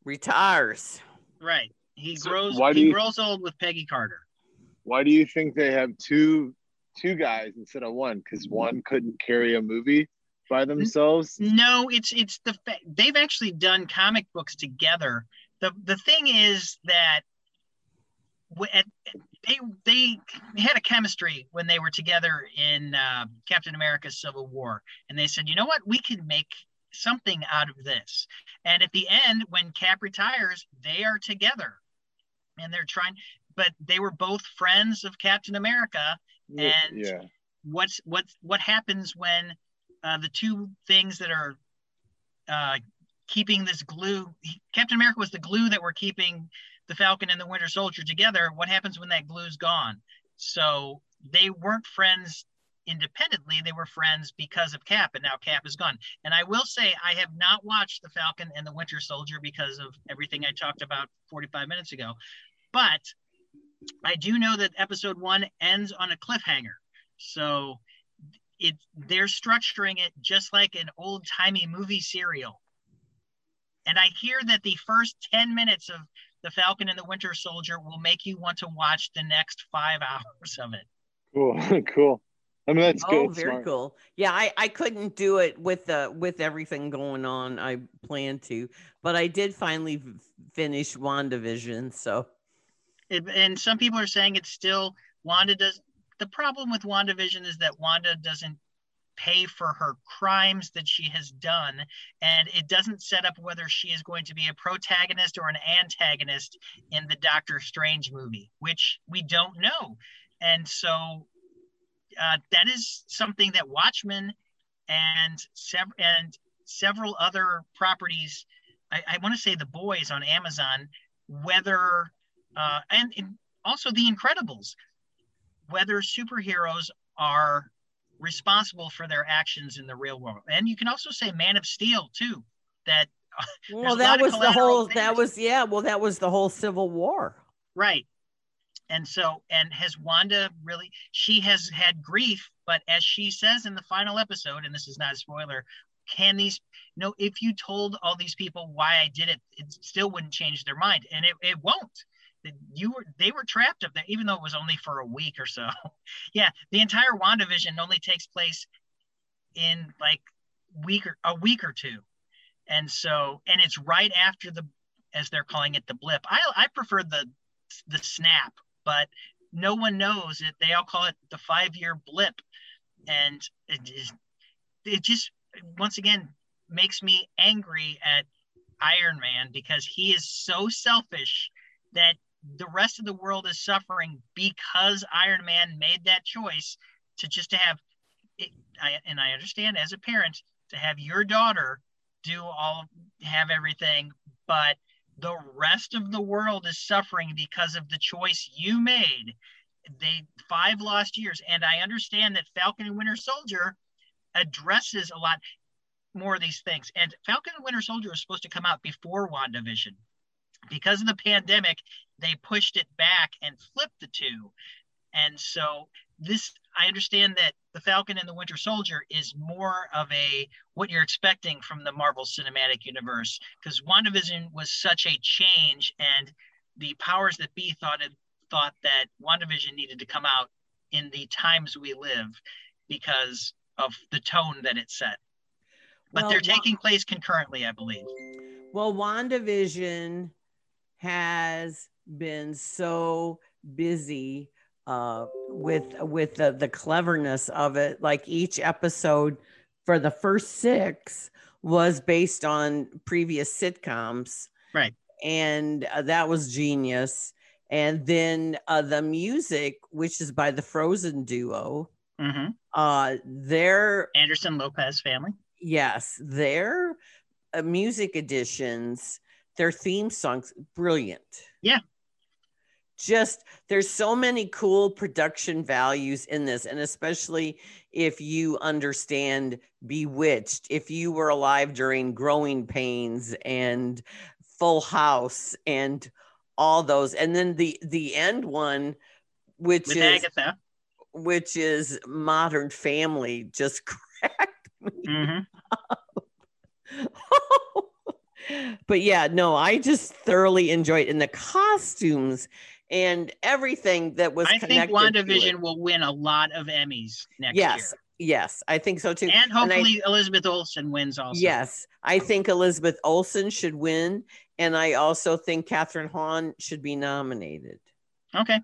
retires. Right. He grows why do he you- grows old with Peggy Carter. Why do you think they have two two guys instead of one? Because one couldn't carry a movie by themselves. No, it's it's the fa- they've actually done comic books together. The the thing is that w- at, they they had a chemistry when they were together in uh, Captain America: Civil War, and they said, you know what, we can make something out of this. And at the end, when Cap retires, they are together, and they're trying. But they were both friends of Captain America, and yeah, what's what's what happens when uh, the two things that are uh, keeping this glue captain america was the glue that were keeping the falcon and the winter soldier together what happens when that glue's gone? So they weren't friends independently they were friends because of cap and now cap is gone. And i will say i have not watched the falcon and the winter soldier because of everything i talked about 45 minutes ago. But i do know that episode one ends on a cliffhanger. So it they're structuring it just like an old timey movie serial. And I hear that the first 10 minutes of The Falcon and the Winter Soldier will make you want to watch the next five <laughs> hours of it. cool, <laughs> cool. I mean, that's oh, good. very smart. cool. Yeah, I, I couldn't do it with the with everything going on. I planned to, but I did finally f- finish WandaVision. So It- and some people are saying it's still Wanda does. The problem with WandaVision is that Wanda doesn't pay for her crimes that she has done, and it doesn't set up whether she is going to be a protagonist or an antagonist in the Doctor Strange movie, which we don't know. And so uh, that is something that Watchmen and sev- and several other properties, I, I want to say the boys on Amazon, whether uh, and, and also the Incredibles, whether superheroes are responsible for their actions in the real world. And you can also say Man of Steel too. That <laughs> well, that was the whole. That was yeah. Well, that was the whole Civil War. right. And so, and has Wanda really? She has had grief, but as she says in the final episode, and this is not a spoiler, can these? No, if you told all these people why I did it, it still wouldn't change their mind, and it, it won't. You were they were trapped up there, even though it was only for a week or so. <laughs> yeah, the entire WandaVision only takes place in like week or a week or two, and so and it's right after the as they're calling it the blip. I I prefer the the snap, but no one knows it. They all call it the five year blip, and it just it just once again makes me angry at Iron Man because he is so selfish that the rest of the world is suffering because Iron Man made that choice to just to have it, I, and I understand as a parent to have your daughter do all have everything, but the rest of the world is suffering because of the choice you made. They five lost years, and I understand that Falcon and Winter Soldier addresses a lot more of these things. And Falcon and Winter Soldier was supposed to come out before WandaVision. Because of the pandemic, they pushed it back and flipped the two. And so this I understand that the Falcon and the Winter Soldier is more of a what you're expecting from the Marvel Cinematic Universe because WandaVision was such a change and the powers that be thought it, thought that WandaVision needed to come out in the times we live because of the tone that it set. But Well, they're taking place concurrently, I believe. Well, WandaVision has been so busy uh, with with the, the cleverness of it. Like each episode for the first six was based on previous sitcoms, Right. and uh, that was genius. And then uh, the music, which is by the Frozen duo, hmm uh, their Anderson Lopez family. yes, their uh, music editions, their theme songs, brilliant. Yeah. Just there's so many cool production values in this, and especially if you understand Bewitched, if you were alive during Growing Pains and Full House and all those, and then the the end one, which With is Agatha. which is Modern Family, just <laughs> cracked me hmm <laughs> but yeah, no, I just thoroughly enjoyed and the costumes and everything that was I think. WandaVision will win a lot of Emmys next year. Yes, yes, I think so too. year. And I- hopefully Elizabeth Olsen wins also. yes, I think Elizabeth Olsen should win, and I also think Kathryn Hahn should be nominated. Okay.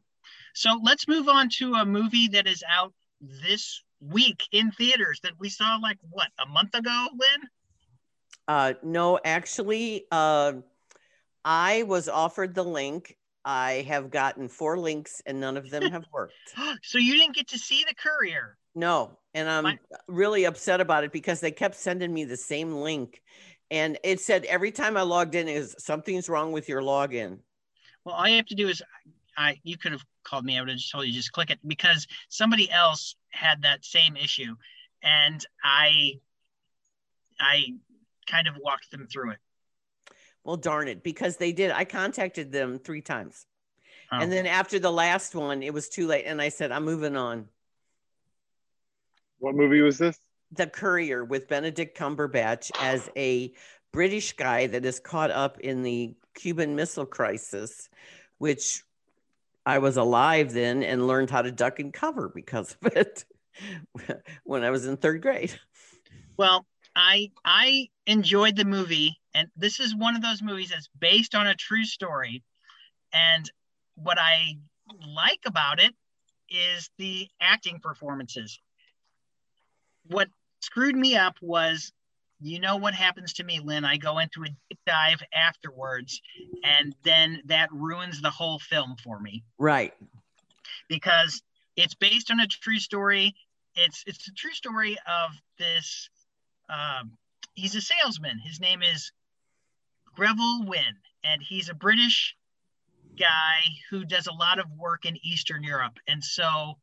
So let's move on to a movie that is out this week in theaters that we saw like what a month ago, Lynn? Uh, no, actually, uh, I was offered the link. I have gotten four links, and none of them <laughs> have worked. so you didn't get to see the courier. No, and I'm My- really upset about it because they kept sending me the same link. And it said every time I logged in is something's wrong with your login. Well, all you have to do is I you could have called me. I would have just told you just click it because somebody else had that same issue, and I I kind of walked them through it. Well, darn it, because they did. I contacted them three times. Oh. And then after the last one, it was too late. And I said, I'm moving on. What movie was this? The Courier with Benedict Cumberbatch as a British guy that is caught up in the Cuban Missile Crisis, which I was alive then and learned how to duck and cover because of it <laughs> when I was in third grade. Well, I I enjoyed the movie, and this is one of those movies that's based on a true story. And what I like about it is the acting performances. What screwed me up was, you know what happens to me, Lynn? I go into a deep dive afterwards, and then that ruins the whole film for me Right. because it's based on a true story. It's it's a true story of this. Um, he's a salesman. His name is Greville Wynne, and he's a British guy who does a lot of work in Eastern Europe. And so,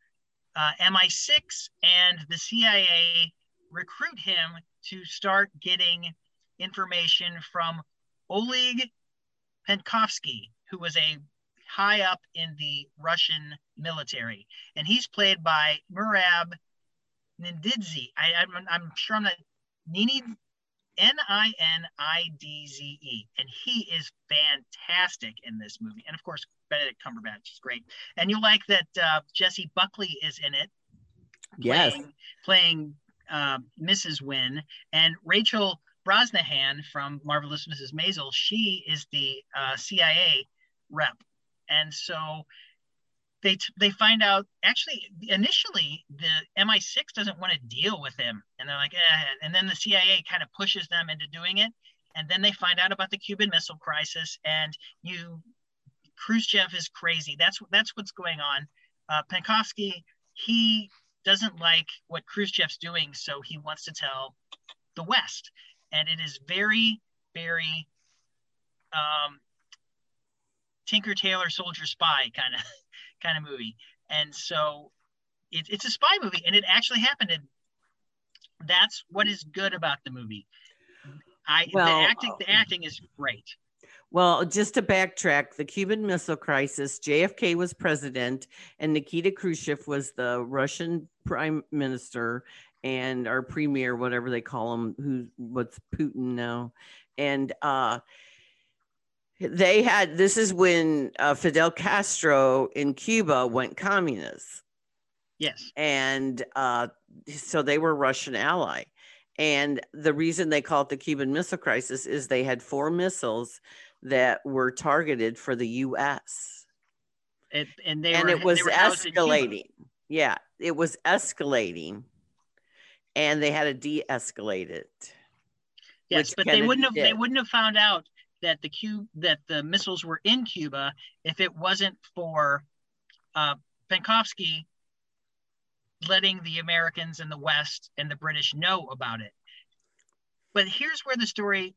uh, MI6 and the CIA recruit him to start getting information from Oleg Penkovsky, who was a high up in the Russian military, and he's played by Merab Ninidze. I, I'm sure I'm not Nini N I N I D Z E, and he is fantastic in this movie. And of course, Benedict Cumberbatch is great. And you like that uh, Jessie Buckley is in it, Yes. playing, playing uh, Mrs. Wynne, and Rachel Brosnahan from Marvelous Mrs. Maisel. She is the uh, CIA rep, and so they they find out. Actually, initially the MI6 doesn't want to deal with him, and they're like, eh. and then the CIA kind of pushes them into doing it, and then they find out about the Cuban Missile Crisis, and you Khrushchev is crazy. That's that's what's going on. Uh, Penkovsky he doesn't like what Khrushchev's doing, so he wants to tell the West, and it is very, very um, Tinker Tailor Soldier Spy kind of kind of movie, and so it, it's a spy movie, and it actually happened. And that's what is good about the movie. I Well, the acting the acting is great. Well, just to backtrack, the Cuban Missile Crisis, JFK was president and Nikita Khrushchev was the Russian prime minister and our premier, whatever they call him, who what's Putin now. And uh they had this is when uh, Fidel Castro in Cuba went communist Yes. and uh, so they were Russian ally. And the reason they call it the Cuban Missile Crisis is they had four missiles that were targeted for the U.S. It, and they and were, it was they were housed in Cuba. escalating. Yeah, it was escalating, and they had to de-escalate it. Yes, but they wouldn't have they wouldn't have found out that the Cube that the missiles were in Cuba if it wasn't for uh, Penkovsky letting the Americans and the West and the British know about it. But here's where the story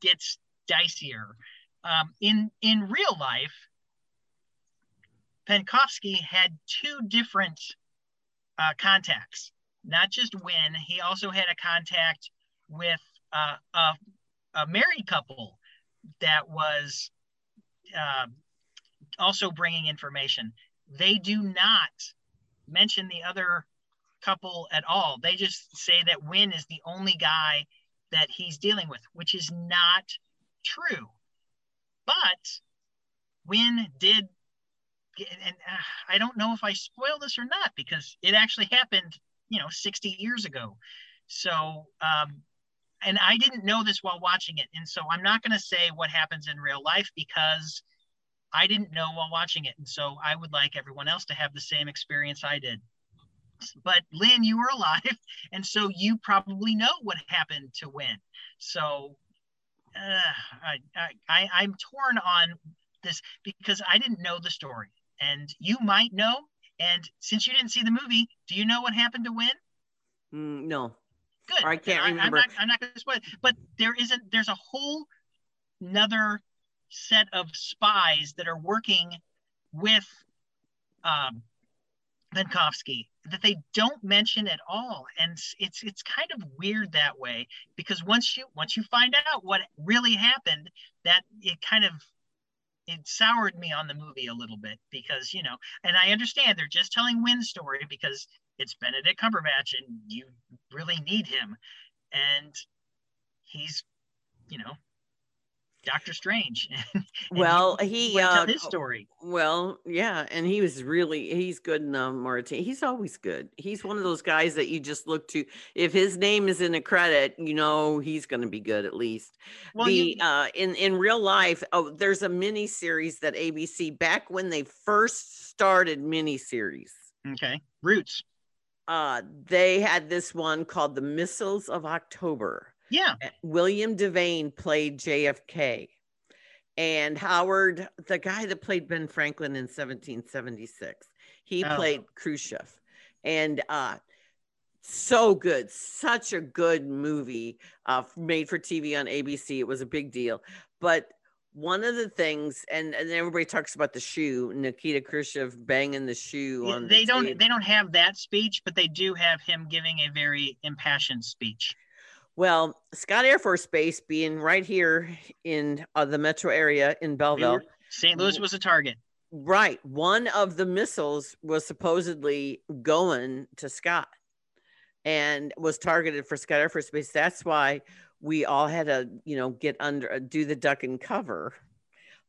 gets dicier. Um, in in real life, Penkovsky had two different uh, contacts, not just Wynne. He also had a contact with uh, a, a, married couple that was uh, also bringing information. They do not mention the other couple at all. They just say that Wynne is the only guy that he's dealing with, which is not true. But Wynne did, and uh, I don't know if I spoil this or not because it actually happened, you know, 60 years ago. So, um, and I didn't know this while watching it. And so I'm not going to say what happens in real life because I didn't know while watching it. And so I would like everyone else to have the same experience I did. But Lynn, you were alive. <laughs> And so you probably know what happened to Wynne. So uh, I, I, I'm torn on this because I didn't know the story. And you might know. And since you didn't see the movie, do you know what happened to Wynne? Mm, no. Good. I can't remember. I, am not, I'm not going to spoil it. But there isn't, there's a whole another set of spies that are working with um, Penkovsky that they don't mention at all, and it's it's kind of weird that way because once you once you find out what really happened, that it kind of it soured me on the movie a little bit because you know, and I understand they're just telling Wynne's story because it's Benedict Cumberbatch and you really need him, and he's you know Doctor Strange. <laughs> well, he, he uh, his story. Well, yeah, and he was really he's good in um, Mauritania. He's always good. He's one of those guys that you just look to. If his name is in a credit, you know he's going to be good at least. Well, the you, uh, in in real life, oh, there's a mini series that ABC back when they first started mini series. Okay, Roots. Uh, they had this one called the Missiles of October yeah. William Devane played JFK. And Howard, the guy that played Ben Franklin in 1776, he oh. played Khrushchev. And uh, so good, such a good movie uh, made for TV on ABC. It was a big deal. But one of the things, and, and everybody talks about the shoe, Nikita Khrushchev banging the shoe on. They the don't. Table. They don't have that speech, but they do have him giving a very impassioned speech. Well, Scott Air Force Base being right here in uh, the metro area in Belleville. St. Louis was a target. Right. One of the missiles was supposedly going to Scott and was targeted for Scott Air Force Base. That's why we all had to, you know, get under, uh, do the duck and cover.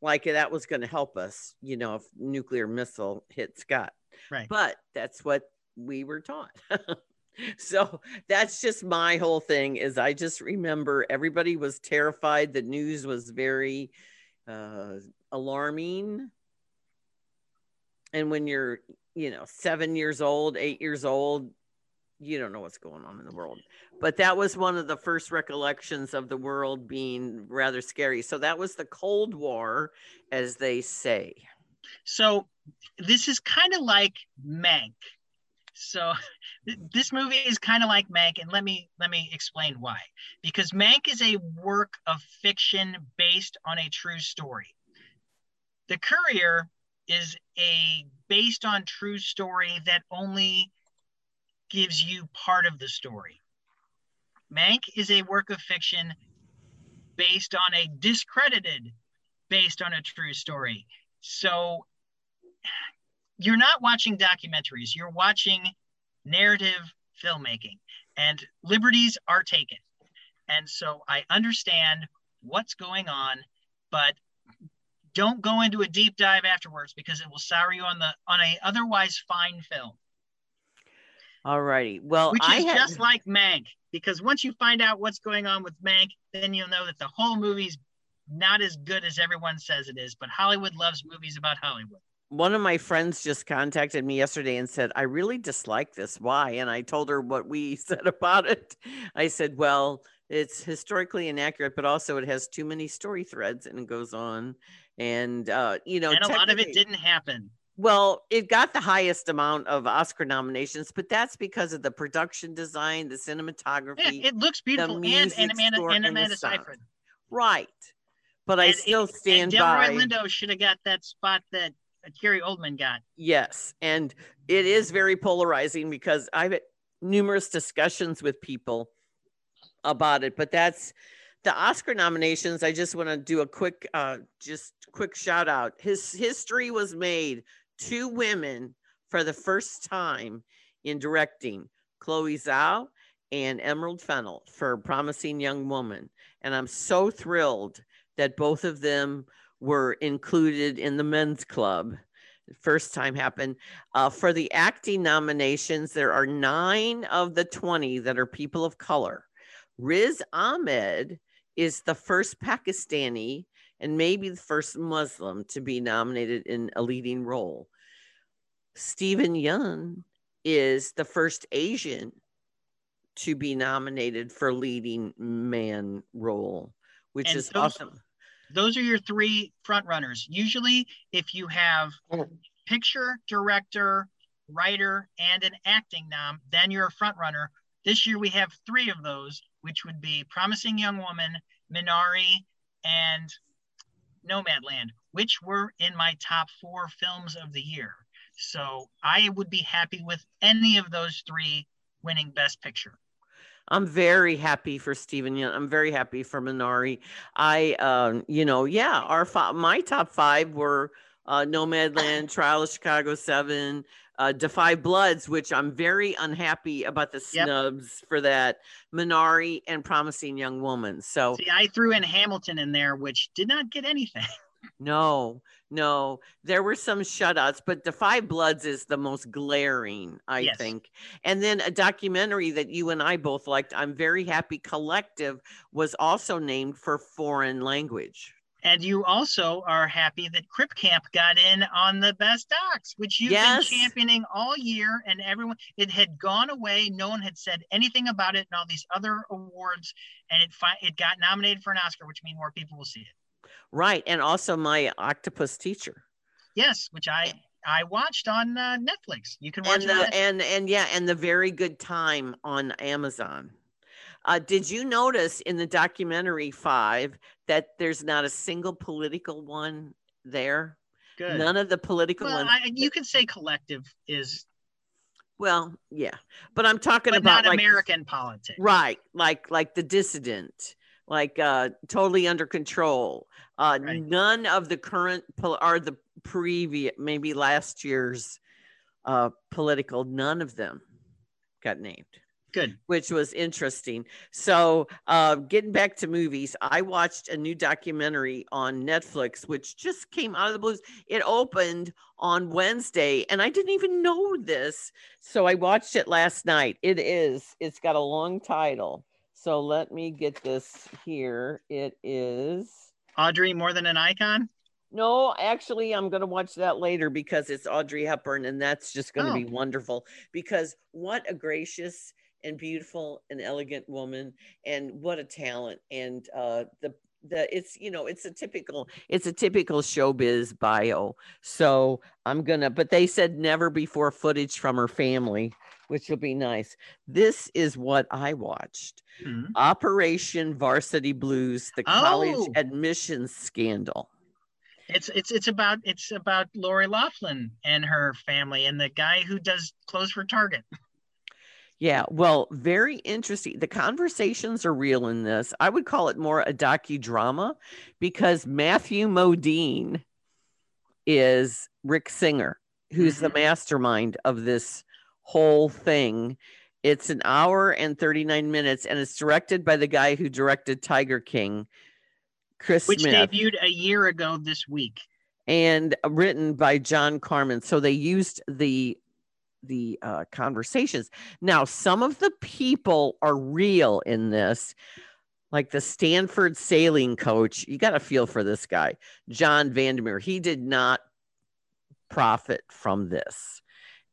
Like that was going to help us, you know, if nuclear missile hit Scott. Right. But that's what we were taught. <laughs> so that's just my whole thing is i just remember everybody was terrified the news was very uh, alarming and when you're you know seven years old eight years old you don't know what's going on in the world but that was one of the first recollections of the world being rather scary so that was the cold war as they say so this is kind of like mank so <laughs> this movie is kind of like Mank, and let me let me explain why. Because Mank is a work of fiction based on a true story. The Courier is a based on true story that only gives you part of the story. Mank is a work of fiction based on a discredited based on a true story. So you're not watching documentaries, you're watching narrative filmmaking, and liberties are taken. And so I understand what's going on, but don't go into a deep dive afterwards because it will sour you on the on a otherwise fine film. All righty. Well, which is I just like Mank, because once you find out what's going on with Mank, then you'll know that the whole movie's not as good as everyone says it is. But Hollywood loves movies about Hollywood one of my friends just contacted me yesterday and said, I really dislike this. Why? And I told her what we <laughs> said about it. I said, Well, it's historically inaccurate, but also it has too many story threads and it goes on. And uh, you know, and a lot of it didn't happen. Well, it got the highest amount of Oscar nominations, but that's because of the production design, the Yeah, cinematography, it looks beautiful, and, and Amanda and and Amanda. Seyfried. right? But I And- still and stand Delroy by. Lindo should have got that spot that uh, Gary Oldman got. Yes, and it is very polarizing because I've had numerous discussions with people about it. But that's the Oscar nominations. I just want to do a quick, uh, just quick shout out. His history was made. Two women for the first time in directing, Chloe Zhao and Emerald Fennell for Promising Young Woman, and I'm so thrilled that both of them were included in the men's club first time happened. Uh, for the acting nominations, there are nine of the 20 that are people of color. Riz Ahmed is the first Pakistani and maybe the first Muslim to be nominated in a leading role. Steven Yeun is the first Asian to be nominated for leading man role, which And is those- awesome. Those are your three front runners. Usually, if you have oh. picture, director, writer, and an acting nom, then you're a front runner. This year we have three of those, which would be Promising Young Woman, Minari, and Nomadland, which were in my top four films of the year. So I would be happy with any of those three winning Best Picture. I'm very happy for Steven. I'm very happy for Minari. I, um, you know, yeah, our my top five were uh, Nomadland, Trial of Chicago Seven, uh, Da 5 Bloods, which I'm very unhappy about the Yep. snubs for that. Minari and Promising Young Woman. So See, I threw in Hamilton in there, which did not get anything. <laughs> no, no, there were some shutouts, but Da 5 Bloods is the most glaring, I Yes. think. And then a documentary that you and I both liked, I'm very happy Collective was also named for foreign language. And you also are happy that Crip Camp got in on the best docs, which you've Yes. been championing all year. And everyone, it had gone away. No one had said anything about it and all these other awards. And it fi- it got nominated for an Oscar, which means more people will see it. Right. And also my octopus teacher. Yes, which I I watched on uh, Netflix. You can watch And the, and and yeah, and the very good time on Amazon. Uh, did you notice in the documentary five that there's not a single political one there? Good. None of the political well, ones. I, you could say collective is, Well, yeah, but I'm talking but about like American politics. right, like like the dissident, like uh totally under control. Uh Right. none of the current pol- or the previous maybe last year's uh political none of them got named Good. which was interesting. So, uh, getting back to movies, I watched a new documentary on Netflix, which just came out of the blues. It opened on Wednesday, and I didn't even know this. So, I watched it last night. It is, it's got a long title. So, let me get this here. It is. Audrey, more than an icon. No, actually, I'm going to watch that later because it's Audrey Hepburn, and that's just going to Oh. be wonderful. Because what a gracious and beautiful and elegant woman, and what a talent! And uh, the the it's you know it's a typical it's a typical showbiz bio. So I'm gonna, but they said never before footage from her family, which will be nice. This is what I watched. Mhm. Operation Varsity Blues, the college Oh. admissions scandal. It's it's it's about it's about Lori Laughlin and her family and the guy who does clothes for Target. <laughs> Yeah, well, very interesting. The conversations are real in this. I would call it more a docudrama because Matthew Modine is Rick Singer, who's the mm-hmm. mastermind of this whole thing. It's an hour and 39 minutes, and it's directed by the guy who directed Tiger King, Chris which Smith debuted a year ago this week. and uh, written by Jon Karmen. So they used the the uh, conversations. Now, some of the people are real in this, like the Stanford sailing coach. You got to feel for this guy, John Vandemoer. He did not profit from this,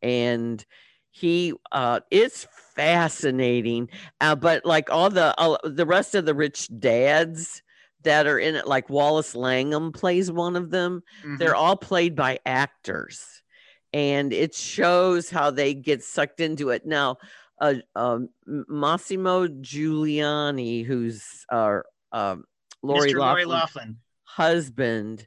and he uh it's fascinating uh, but like all the uh, the rest of the rich dads that are in it like wallace langham plays one of them Mhm. they're all played by actors and it shows how they get sucked into it now uh, um, Mossimo Giannulli who's uh, um, lori Mr. Lori Loughlin. husband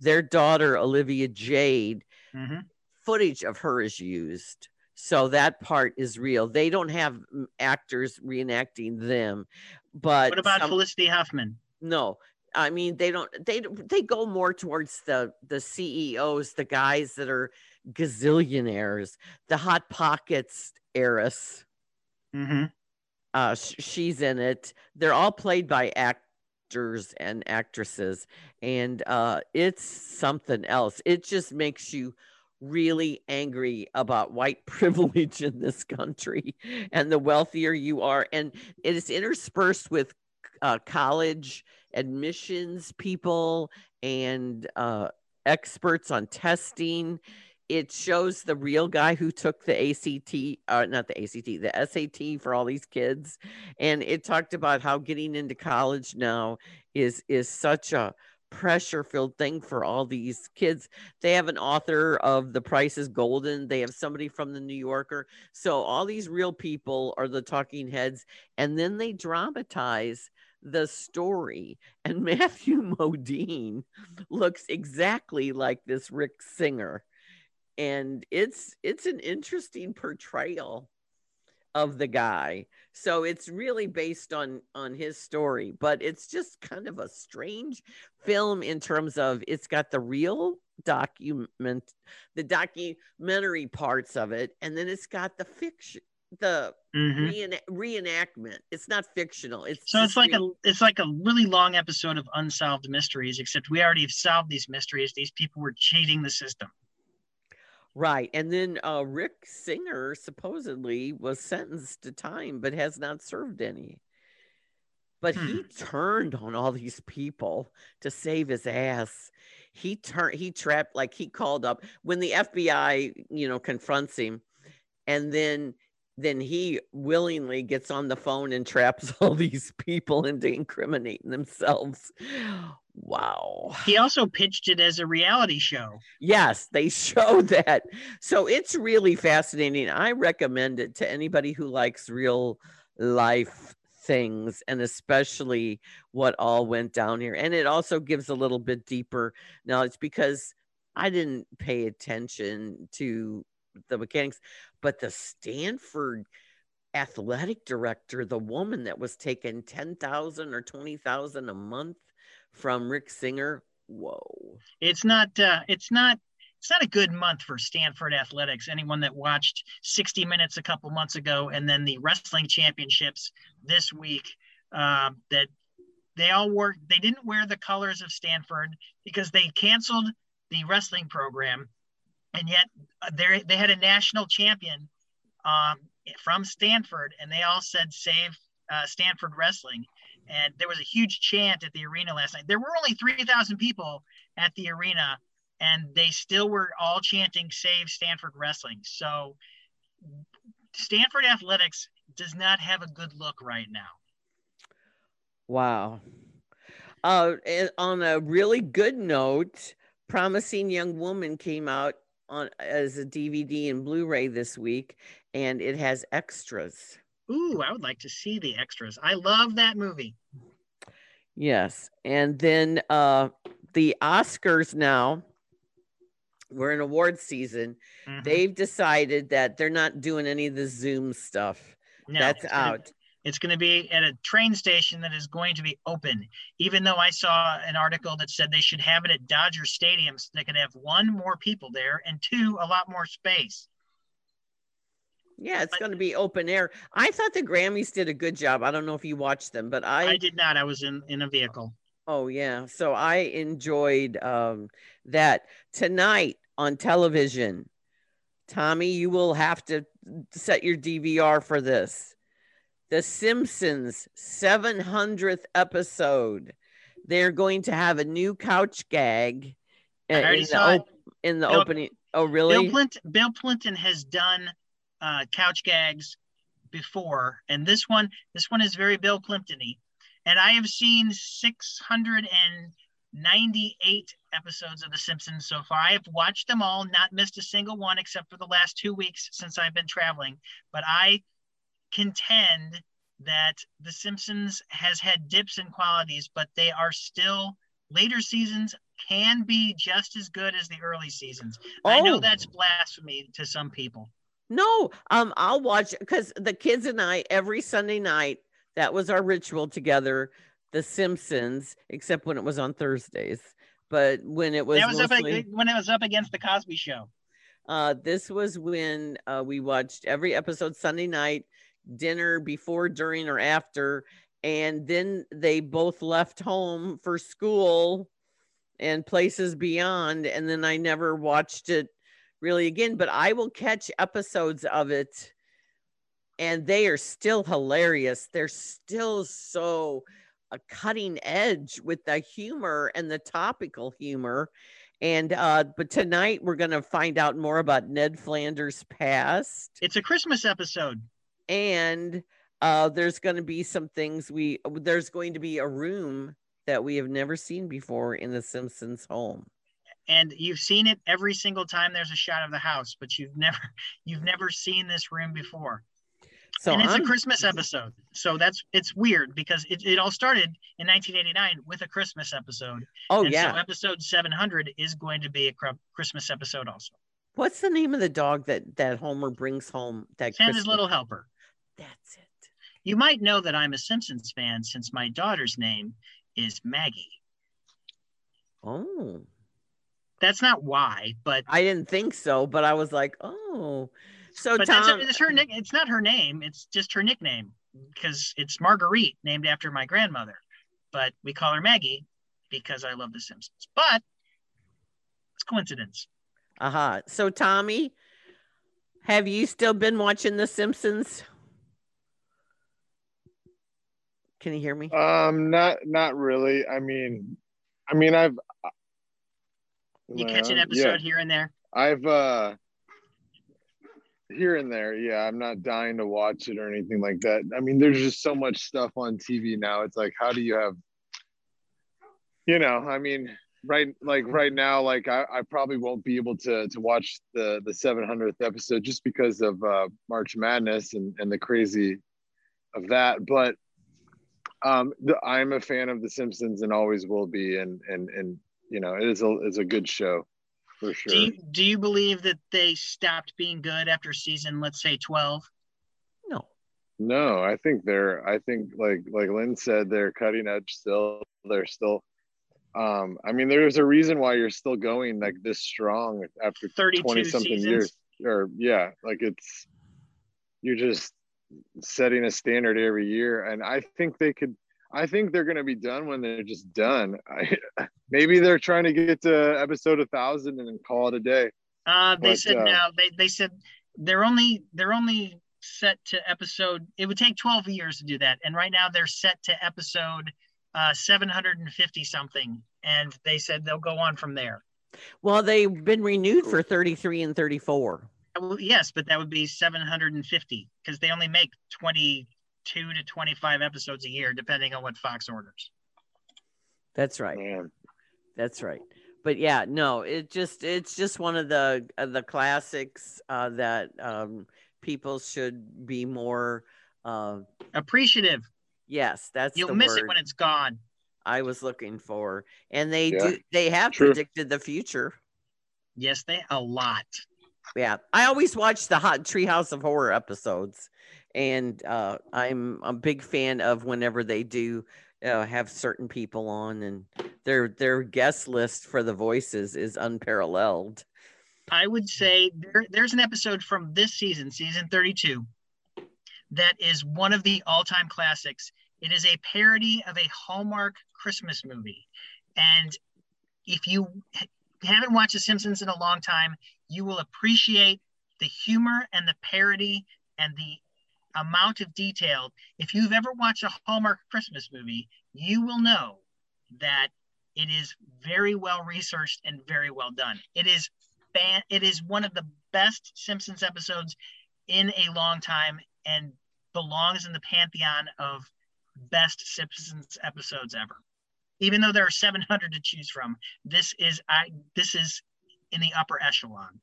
their daughter olivia jade Mhm. footage of her is used so that part is real they don't have mm, actors reenacting them but What about some- Felicity Huffman? no i mean they don't they they go more towards the the ceos the guys that are gazillionaires the hot pockets heiress. Hmm uh sh- she's in it. They're all played by actors and actresses and uh it's something else. It just makes you really angry about white <laughs> privilege in this country and the wealthier you are. And it is interspersed with uh, college admissions people and uh, experts on testing it shows the real guy who took the ACT, uh, not the ACT, the SAT for all these kids, and it talked about how getting into college now is is such a pressure filled thing for all these kids. They have an author of The Price is Golden. They have somebody from the New Yorker. So all these real people are the talking heads, and then they dramatize the story. And <laughs> Matthew Modine looks exactly like this Rick Singer and it's it's an interesting portrayal of the guy so it's really based on on his story but it's just kind of a strange film in terms of it's got the real document the documentary parts of it and then it's got the fiction the hmm reena- reenactment it's not fictional it's So it's like real. a it's like a really long episode of unsolved mysteries, except we already have solved these mysteries. These people were cheating the system. Right. And then uh, Rick Singer supposedly was sentenced to time, but has not served any. But he turned on all these people to save his ass. He turned, he trapped, like he called up when the FBI, you know, confronts him. And then, then he willingly gets on the phone and traps <laughs> all these people into incriminating themselves. Wow. He also pitched it as a reality show. Yes, they <laughs> show that. So it's really fascinating. I recommend it to anybody who likes real life things and especially what all went down here. And it also gives a little bit deeper knowledge because I didn't pay attention to the mechanics, but the Stanford athletic director, the woman that was taking 10,000 or 20,000 a month from Rick Singer, whoa. It's not uh, it's not it's not a good month for Stanford athletics. Anyone that watched 60 Minutes a couple months ago and then the wrestling championships this week, uh, that they all wore they didn't wear the colors of Stanford because they canceled the wrestling program, and yet uh, they they had a national champion um, from Stanford, and they all said save uh, Stanford wrestling. And there was a huge chant at the arena last night. There were only 3,000 people at the arena, and they still were all chanting "Save Stanford Wrestling." So, Stanford athletics does not have a good look right now. Wow. Uh, on a really good note, Promising Young Woman came out on as a DVD and Blu-ray this week, and it has extras. Ooh, I would like to see the extras. I love that movie. Yes, and then uh, the Oscars now. We're in award season. Mhm. They've decided that they're not doing any of the Zoom stuff. No, That's it's gonna- out. It's going to be at a train station that is going to be open. Even though I saw an article that said they should have it at Dodger Stadium so they could have one more people there and two a lot more space. Yeah, it's going to be open air. I thought the Grammys did a good job. I don't know if you watched them, but I, I did not. I was in in a vehicle. Oh yeah. So I enjoyed um that tonight on television. Tommy, you will have to set your DVR for this. The Simpsons 700th episode. They're going to have a new couch gag in the, op- in the opening. Oh, really? Bill Plympton, Bill Plympton has done uh, couch gags before, and this one, this one is very Bill Plympton-y. And I have seen 698 episodes of The Simpsons so far. I have watched them all, not missed a single one except for the last two weeks since I've been traveling. But I contend that The Simpsons has had dips in qualities, but they are still later seasons can be just as good as the early seasons. I know Oh. that's blasphemy to some people. No, um, I'll watch because the kids and I every Sunday night that was our ritual together. The Simpsons, except when it was on Thursdays, but when it was, that was up mostly, ag- when it was up against the Cosby Show. uh, this was when uh, we watched every episode Sunday night, dinner before, during, or after, and then they both left home for school and places beyond, and then I never watched it really again. But I will catch episodes of it, and they are still hilarious. They're still so a cutting edge with the humor and the topical humor. And uh, but tonight we're gonna find out more about Ned Flanders' past, It's a Christmas episode. and uh, there's going to be some things we there's going to be a room that we have never seen before in the Simpsons home. And you've seen it every single time there's a shot of the house but you've never <laughs> you've never seen this room before. So and it's I'm, a christmas episode. So that's it's weird because it, it all started in 1989 with a christmas episode. Oh and yeah, so episode 700 is going to be a christmas episode also. What's the name of the dog that that Homer brings home? That santa's Christmas- little helper. That's it. you might know that i'm a simpsons fan since my daughter's name is maggie. Oh, that's not why but I didn't think so, but I was like, oh. So but that's Tom, it's her nick it's not her name it's just her nickname because it's marguerite named after my grandmother but we call her maggie because i love the simpsons but it's coincidence uh-huh. So Tommy, have you still been watching The Simpsons? Can you hear me? Um, not not really. I mean, I mean, I've you catch an episode here and there I've uh here and there. Yeah, I'm not dying to watch it or anything like that. I mean, there's just so much stuff on TV now. It's like, how do you have, you know? I mean, right, like right now, like I, I probably won't be able to to watch the the 700th episode just because of uh, March Madness and and the crazy of that. But um, the, I'm a fan of The Simpsons and always will be, and and and you know, it is a it's a good show for sure. do you, do you believe that they stopped being good after season let's say 12 No. No, I think they're I think like like Lynn said, they're cutting edge still. They're still um I mean there's a reason why you're still going like this strong after 32 20 something years. Or yeah, like it's you're just setting a standard every year. And I think they could I think they're gonna be done when they're just done. I <laughs> maybe they're trying to get to episode a thousand and then call it a day. Uh, they But, said uh, no. They they said they're only they're only set to episode. It would take twelve years to do that, and right now they're set to episode uh, seven hundred and fifty something, and they said they'll go on from there. Well, they've been renewed for 33 and 34. Well, yes, but that would be seven hundred and fifty because they only make twenty two to twenty five episodes a year, depending on what Fox orders. That's right. Man. That's right. But yeah, no, it just it's just one of the uh, the classics uh, that um, people should be more. Uh, Appreciative. yes, that's You'll the miss word it when it's gone. I was looking for, and they Yeah, do they have true. predicted the future. Yes, they a lot. Yeah, I always watch the Hot Treehouse of Horror episodes, and uh, I'm a big fan of whenever they do uh, have certain people on, and their their guest list for the voices is unparalleled. I would say there, there's an episode from this season, season 32, that is one of the all time classics. It is a parody of a Hallmark Christmas movie. And if you haven't watched The Simpsons in a long time, you will appreciate the humor and the parody and the amount of detail. If you've ever watched a Hallmark Christmas movie, you will know that it is very well researched and very well done. It is fan, it is one of the best Simpsons episodes in a long time and belongs in the pantheon of best Simpsons episodes ever. Even though there are 700 to choose from, this is I this is in the upper echelon.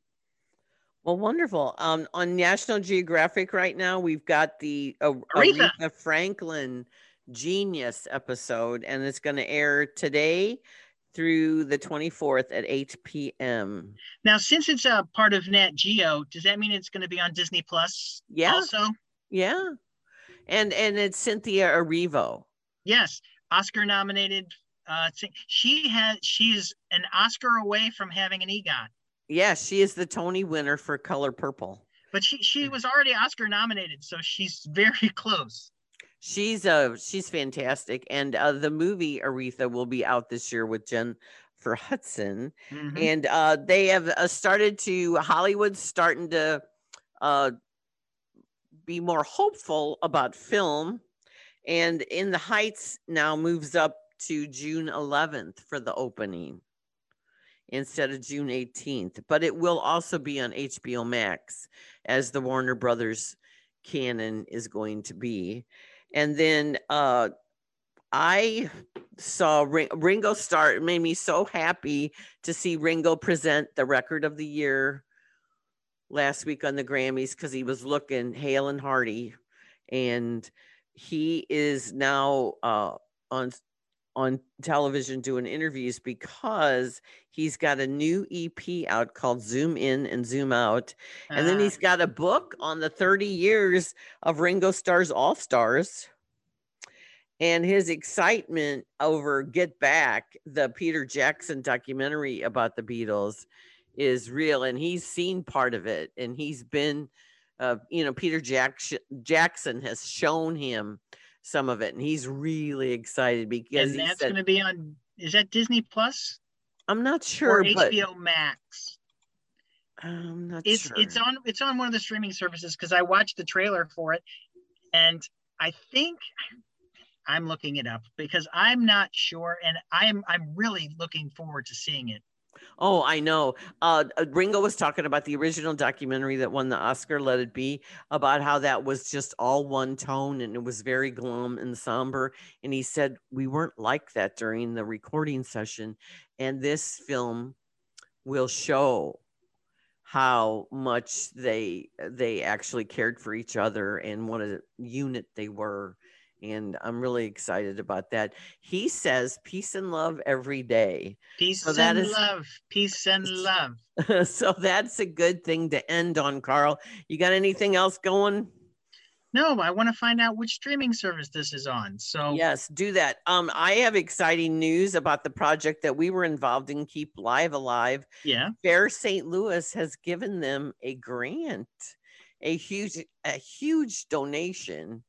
Well, wonderful. Um, on National Geographic right now, we've got the uh, Aretha. Aretha Franklin Genius episode, and it's going to air today through the 24th at 8 p.m. Now, since it's a part of Nat Geo, does that mean it's going to be on Disney Plus? Yeah. Also. Yeah. And and it's Cynthia Erivo. Yes, Oscar nominated. Uh, she has she is an Oscar away from having an EGOT. Yeah, she is the Tony winner for Color Purple. But she she was already Oscar nominated, so she's very <laughs> close. She's uh she's fantastic, and uh, the movie Aretha will be out this year with Jen for Hudson, mm-hmm. and uh, they have uh, started to Hollywood's starting to uh, be more hopeful about film, and In the Heights now moves up to June 11th for the opening instead of June 18th, but it will also be on HBO Max as the Warner Brothers canon is going to be. And then uh, I saw Ringo Starr, it made me so happy to see Ringo present the record of the year last week on the Grammys because he was looking hale and hearty. And he is now uh, on on television doing interviews because he's got a new EP out called Zoom In and Zoom Out. And then he's got a book on the 30 years of Ringo Starr's All Stars. And his excitement over Get Back, the Peter Jackson documentary about the Beatles, is real. And he's seen part of it. And he's been, uh, you know, Peter Jackson, Jackson has shown him some of it, and he's really excited because and that's going to be on. Is that Disney Plus? I'm not sure. Or HBO Max. I'm not it's, sure. It's on. It's on one of the streaming services because I watched the trailer for it, and I think I'm looking it up because I'm not sure, and I'm I'm really looking forward to seeing it. Oh, I know. Uh, uh, Ringo was talking about the original documentary that won the Oscar, Let It Be, about how that was just all one tone and it was very glum and somber. And he said we weren't like that during the recording session. And this film will show how much they they actually cared for each other and what a unit they were and I'm really excited about that. He says peace and love every day. Peace so and is, love. Peace and <laughs> love. <laughs> so that's a good thing to end on, Carl. You got anything else going? No, I want to find out which streaming service this is on. So yes, do that. Um, I have exciting news about the project that we were involved in, Keep Live Alive. Yeah. Fair St. Louis has given them a grant, a huge, a huge donation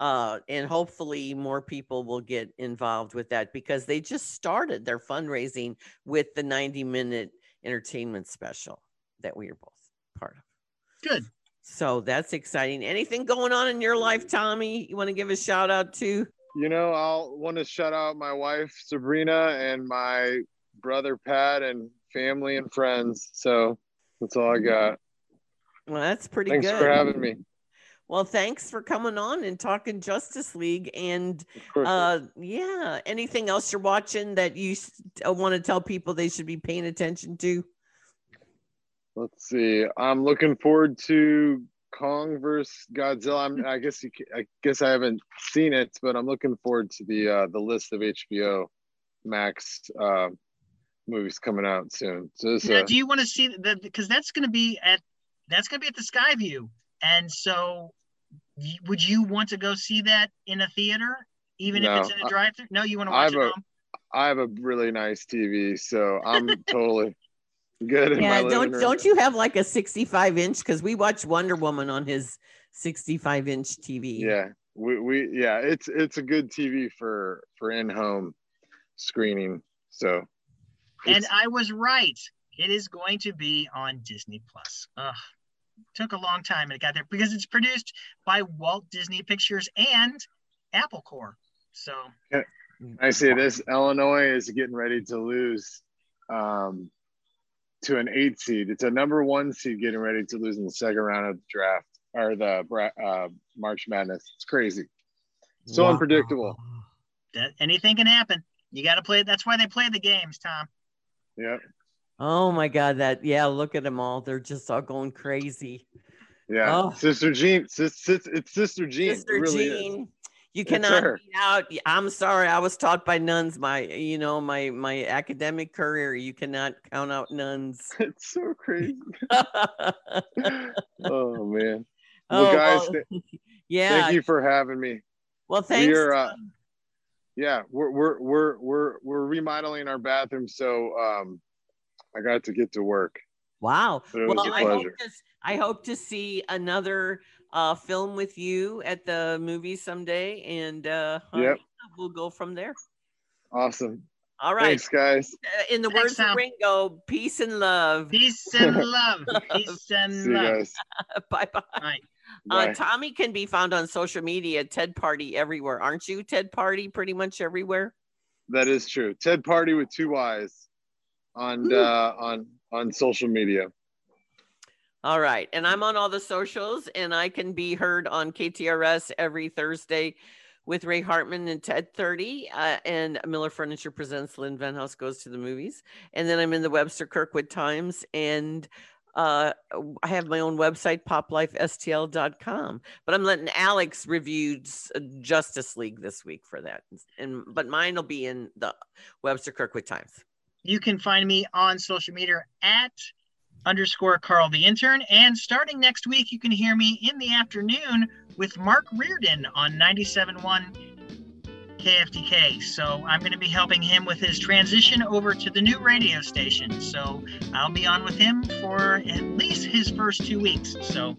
uh, and hopefully more people will get involved with that because they just started their fundraising with the 90 minute entertainment special that we are both part of. Good. So that's exciting. Anything going on in your life, Tommy? You want to give a shout out to? You know, I'll want to shout out my wife Sabrina and my brother Pat and family and friends. So that's all I got. Well, that's pretty Thanks good. Thanks for having me. Well, thanks for coming on and talking Justice League. And uh, yeah, anything else you're watching that you uh, want to tell people they should be paying attention to? Let's see. I'm looking forward to Kong versus Godzilla. I'm, I guess you, I guess I haven't seen it, but I'm looking forward to the uh, the list of HBO Max uh, movies coming out soon. So now, uh, do you want to see the because that's going to be at that's going to be at the Skyview, and so would you want to go see that in a theater, even no, if it's in a drive-through? No, you want to watch it a, home. I have a really nice TV, so I'm <laughs> totally good. yeah, don't room. don't you have like a 65 inch? Because we watch Wonder Woman on his 65 inch TV. Yeah, we, we yeah, it's it's a good TV for for in home screening. So, and I was right. It is going to be on Disney Plus. Ugh took a long time and it got there because it's produced by Walt Disney Pictures and Apple Corps. So I see this. Illinois is getting ready to lose. Um, to an eight seed. It's a number one seed getting ready to lose in the second round of the draft or the uh, March Madness. It's crazy. So wow. unpredictable. That anything can happen. You got to play. That's why they play the games, Tom. Yeah. Oh my God! That yeah. Look at them all. They're just all going crazy. Yeah. Oh. Sister Jean. Sis, sis, it's Sister Jean. Sister it really Jean. Is. You cannot out. I'm sorry. I was taught by nuns. My, you know, my my academic career. You cannot count out nuns. <laughs> It's so crazy. <laughs> oh man. Well, oh, guys, well, th- <laughs> yeah. Thank you for having me. Well, thanks. We are, uh, yeah, we're we're we're we're we're remodeling our bathroom, so um, I got to get to work. Wow. Well, I hope, to, I hope to see another uh, film with you at the movie someday, and uh, yep. we'll go from there. Awesome. All right. Thanks, guys. Uh, in the Thanks, words Tom. of Ringo, peace and love. Peace and <laughs> love. peace <laughs> and See love. <laughs> bye bye. Uh, Tommy can be found on social media, Ted Party everywhere, aren't you? Ted Party pretty much everywhere. That is true. Ted Party with two Y's on uh, on on social media. All right, and I'm on all the socials, and I can be heard on KTRS every Thursday with Ray Hartman and Ted 30, uh, and Miller Furniture presents Lynn Venhaus Goes to the Movies. And then I'm in the Webster Kirkwood Times and uh, I have my own website, poplifestl.com, but I'm letting Alex review Justice League this week for that. And but mine will be in the Webster Kirkwood Times. You can find me on social media at underscore Carl the intern. And starting next week, you can hear me in the afternoon with Mark Reardon on 97.1 KFTK. So I'm going to be helping him with his transition over to the new radio station. So I'll be on with him for at least his first two weeks. So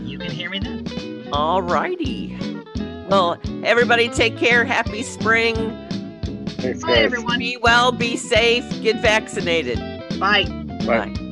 you can hear me then. All righty. Well, everybody take care. Happy spring. Thanks, Bye, everyone. Be well, be safe, get vaccinated. Bye. Bye. Bye.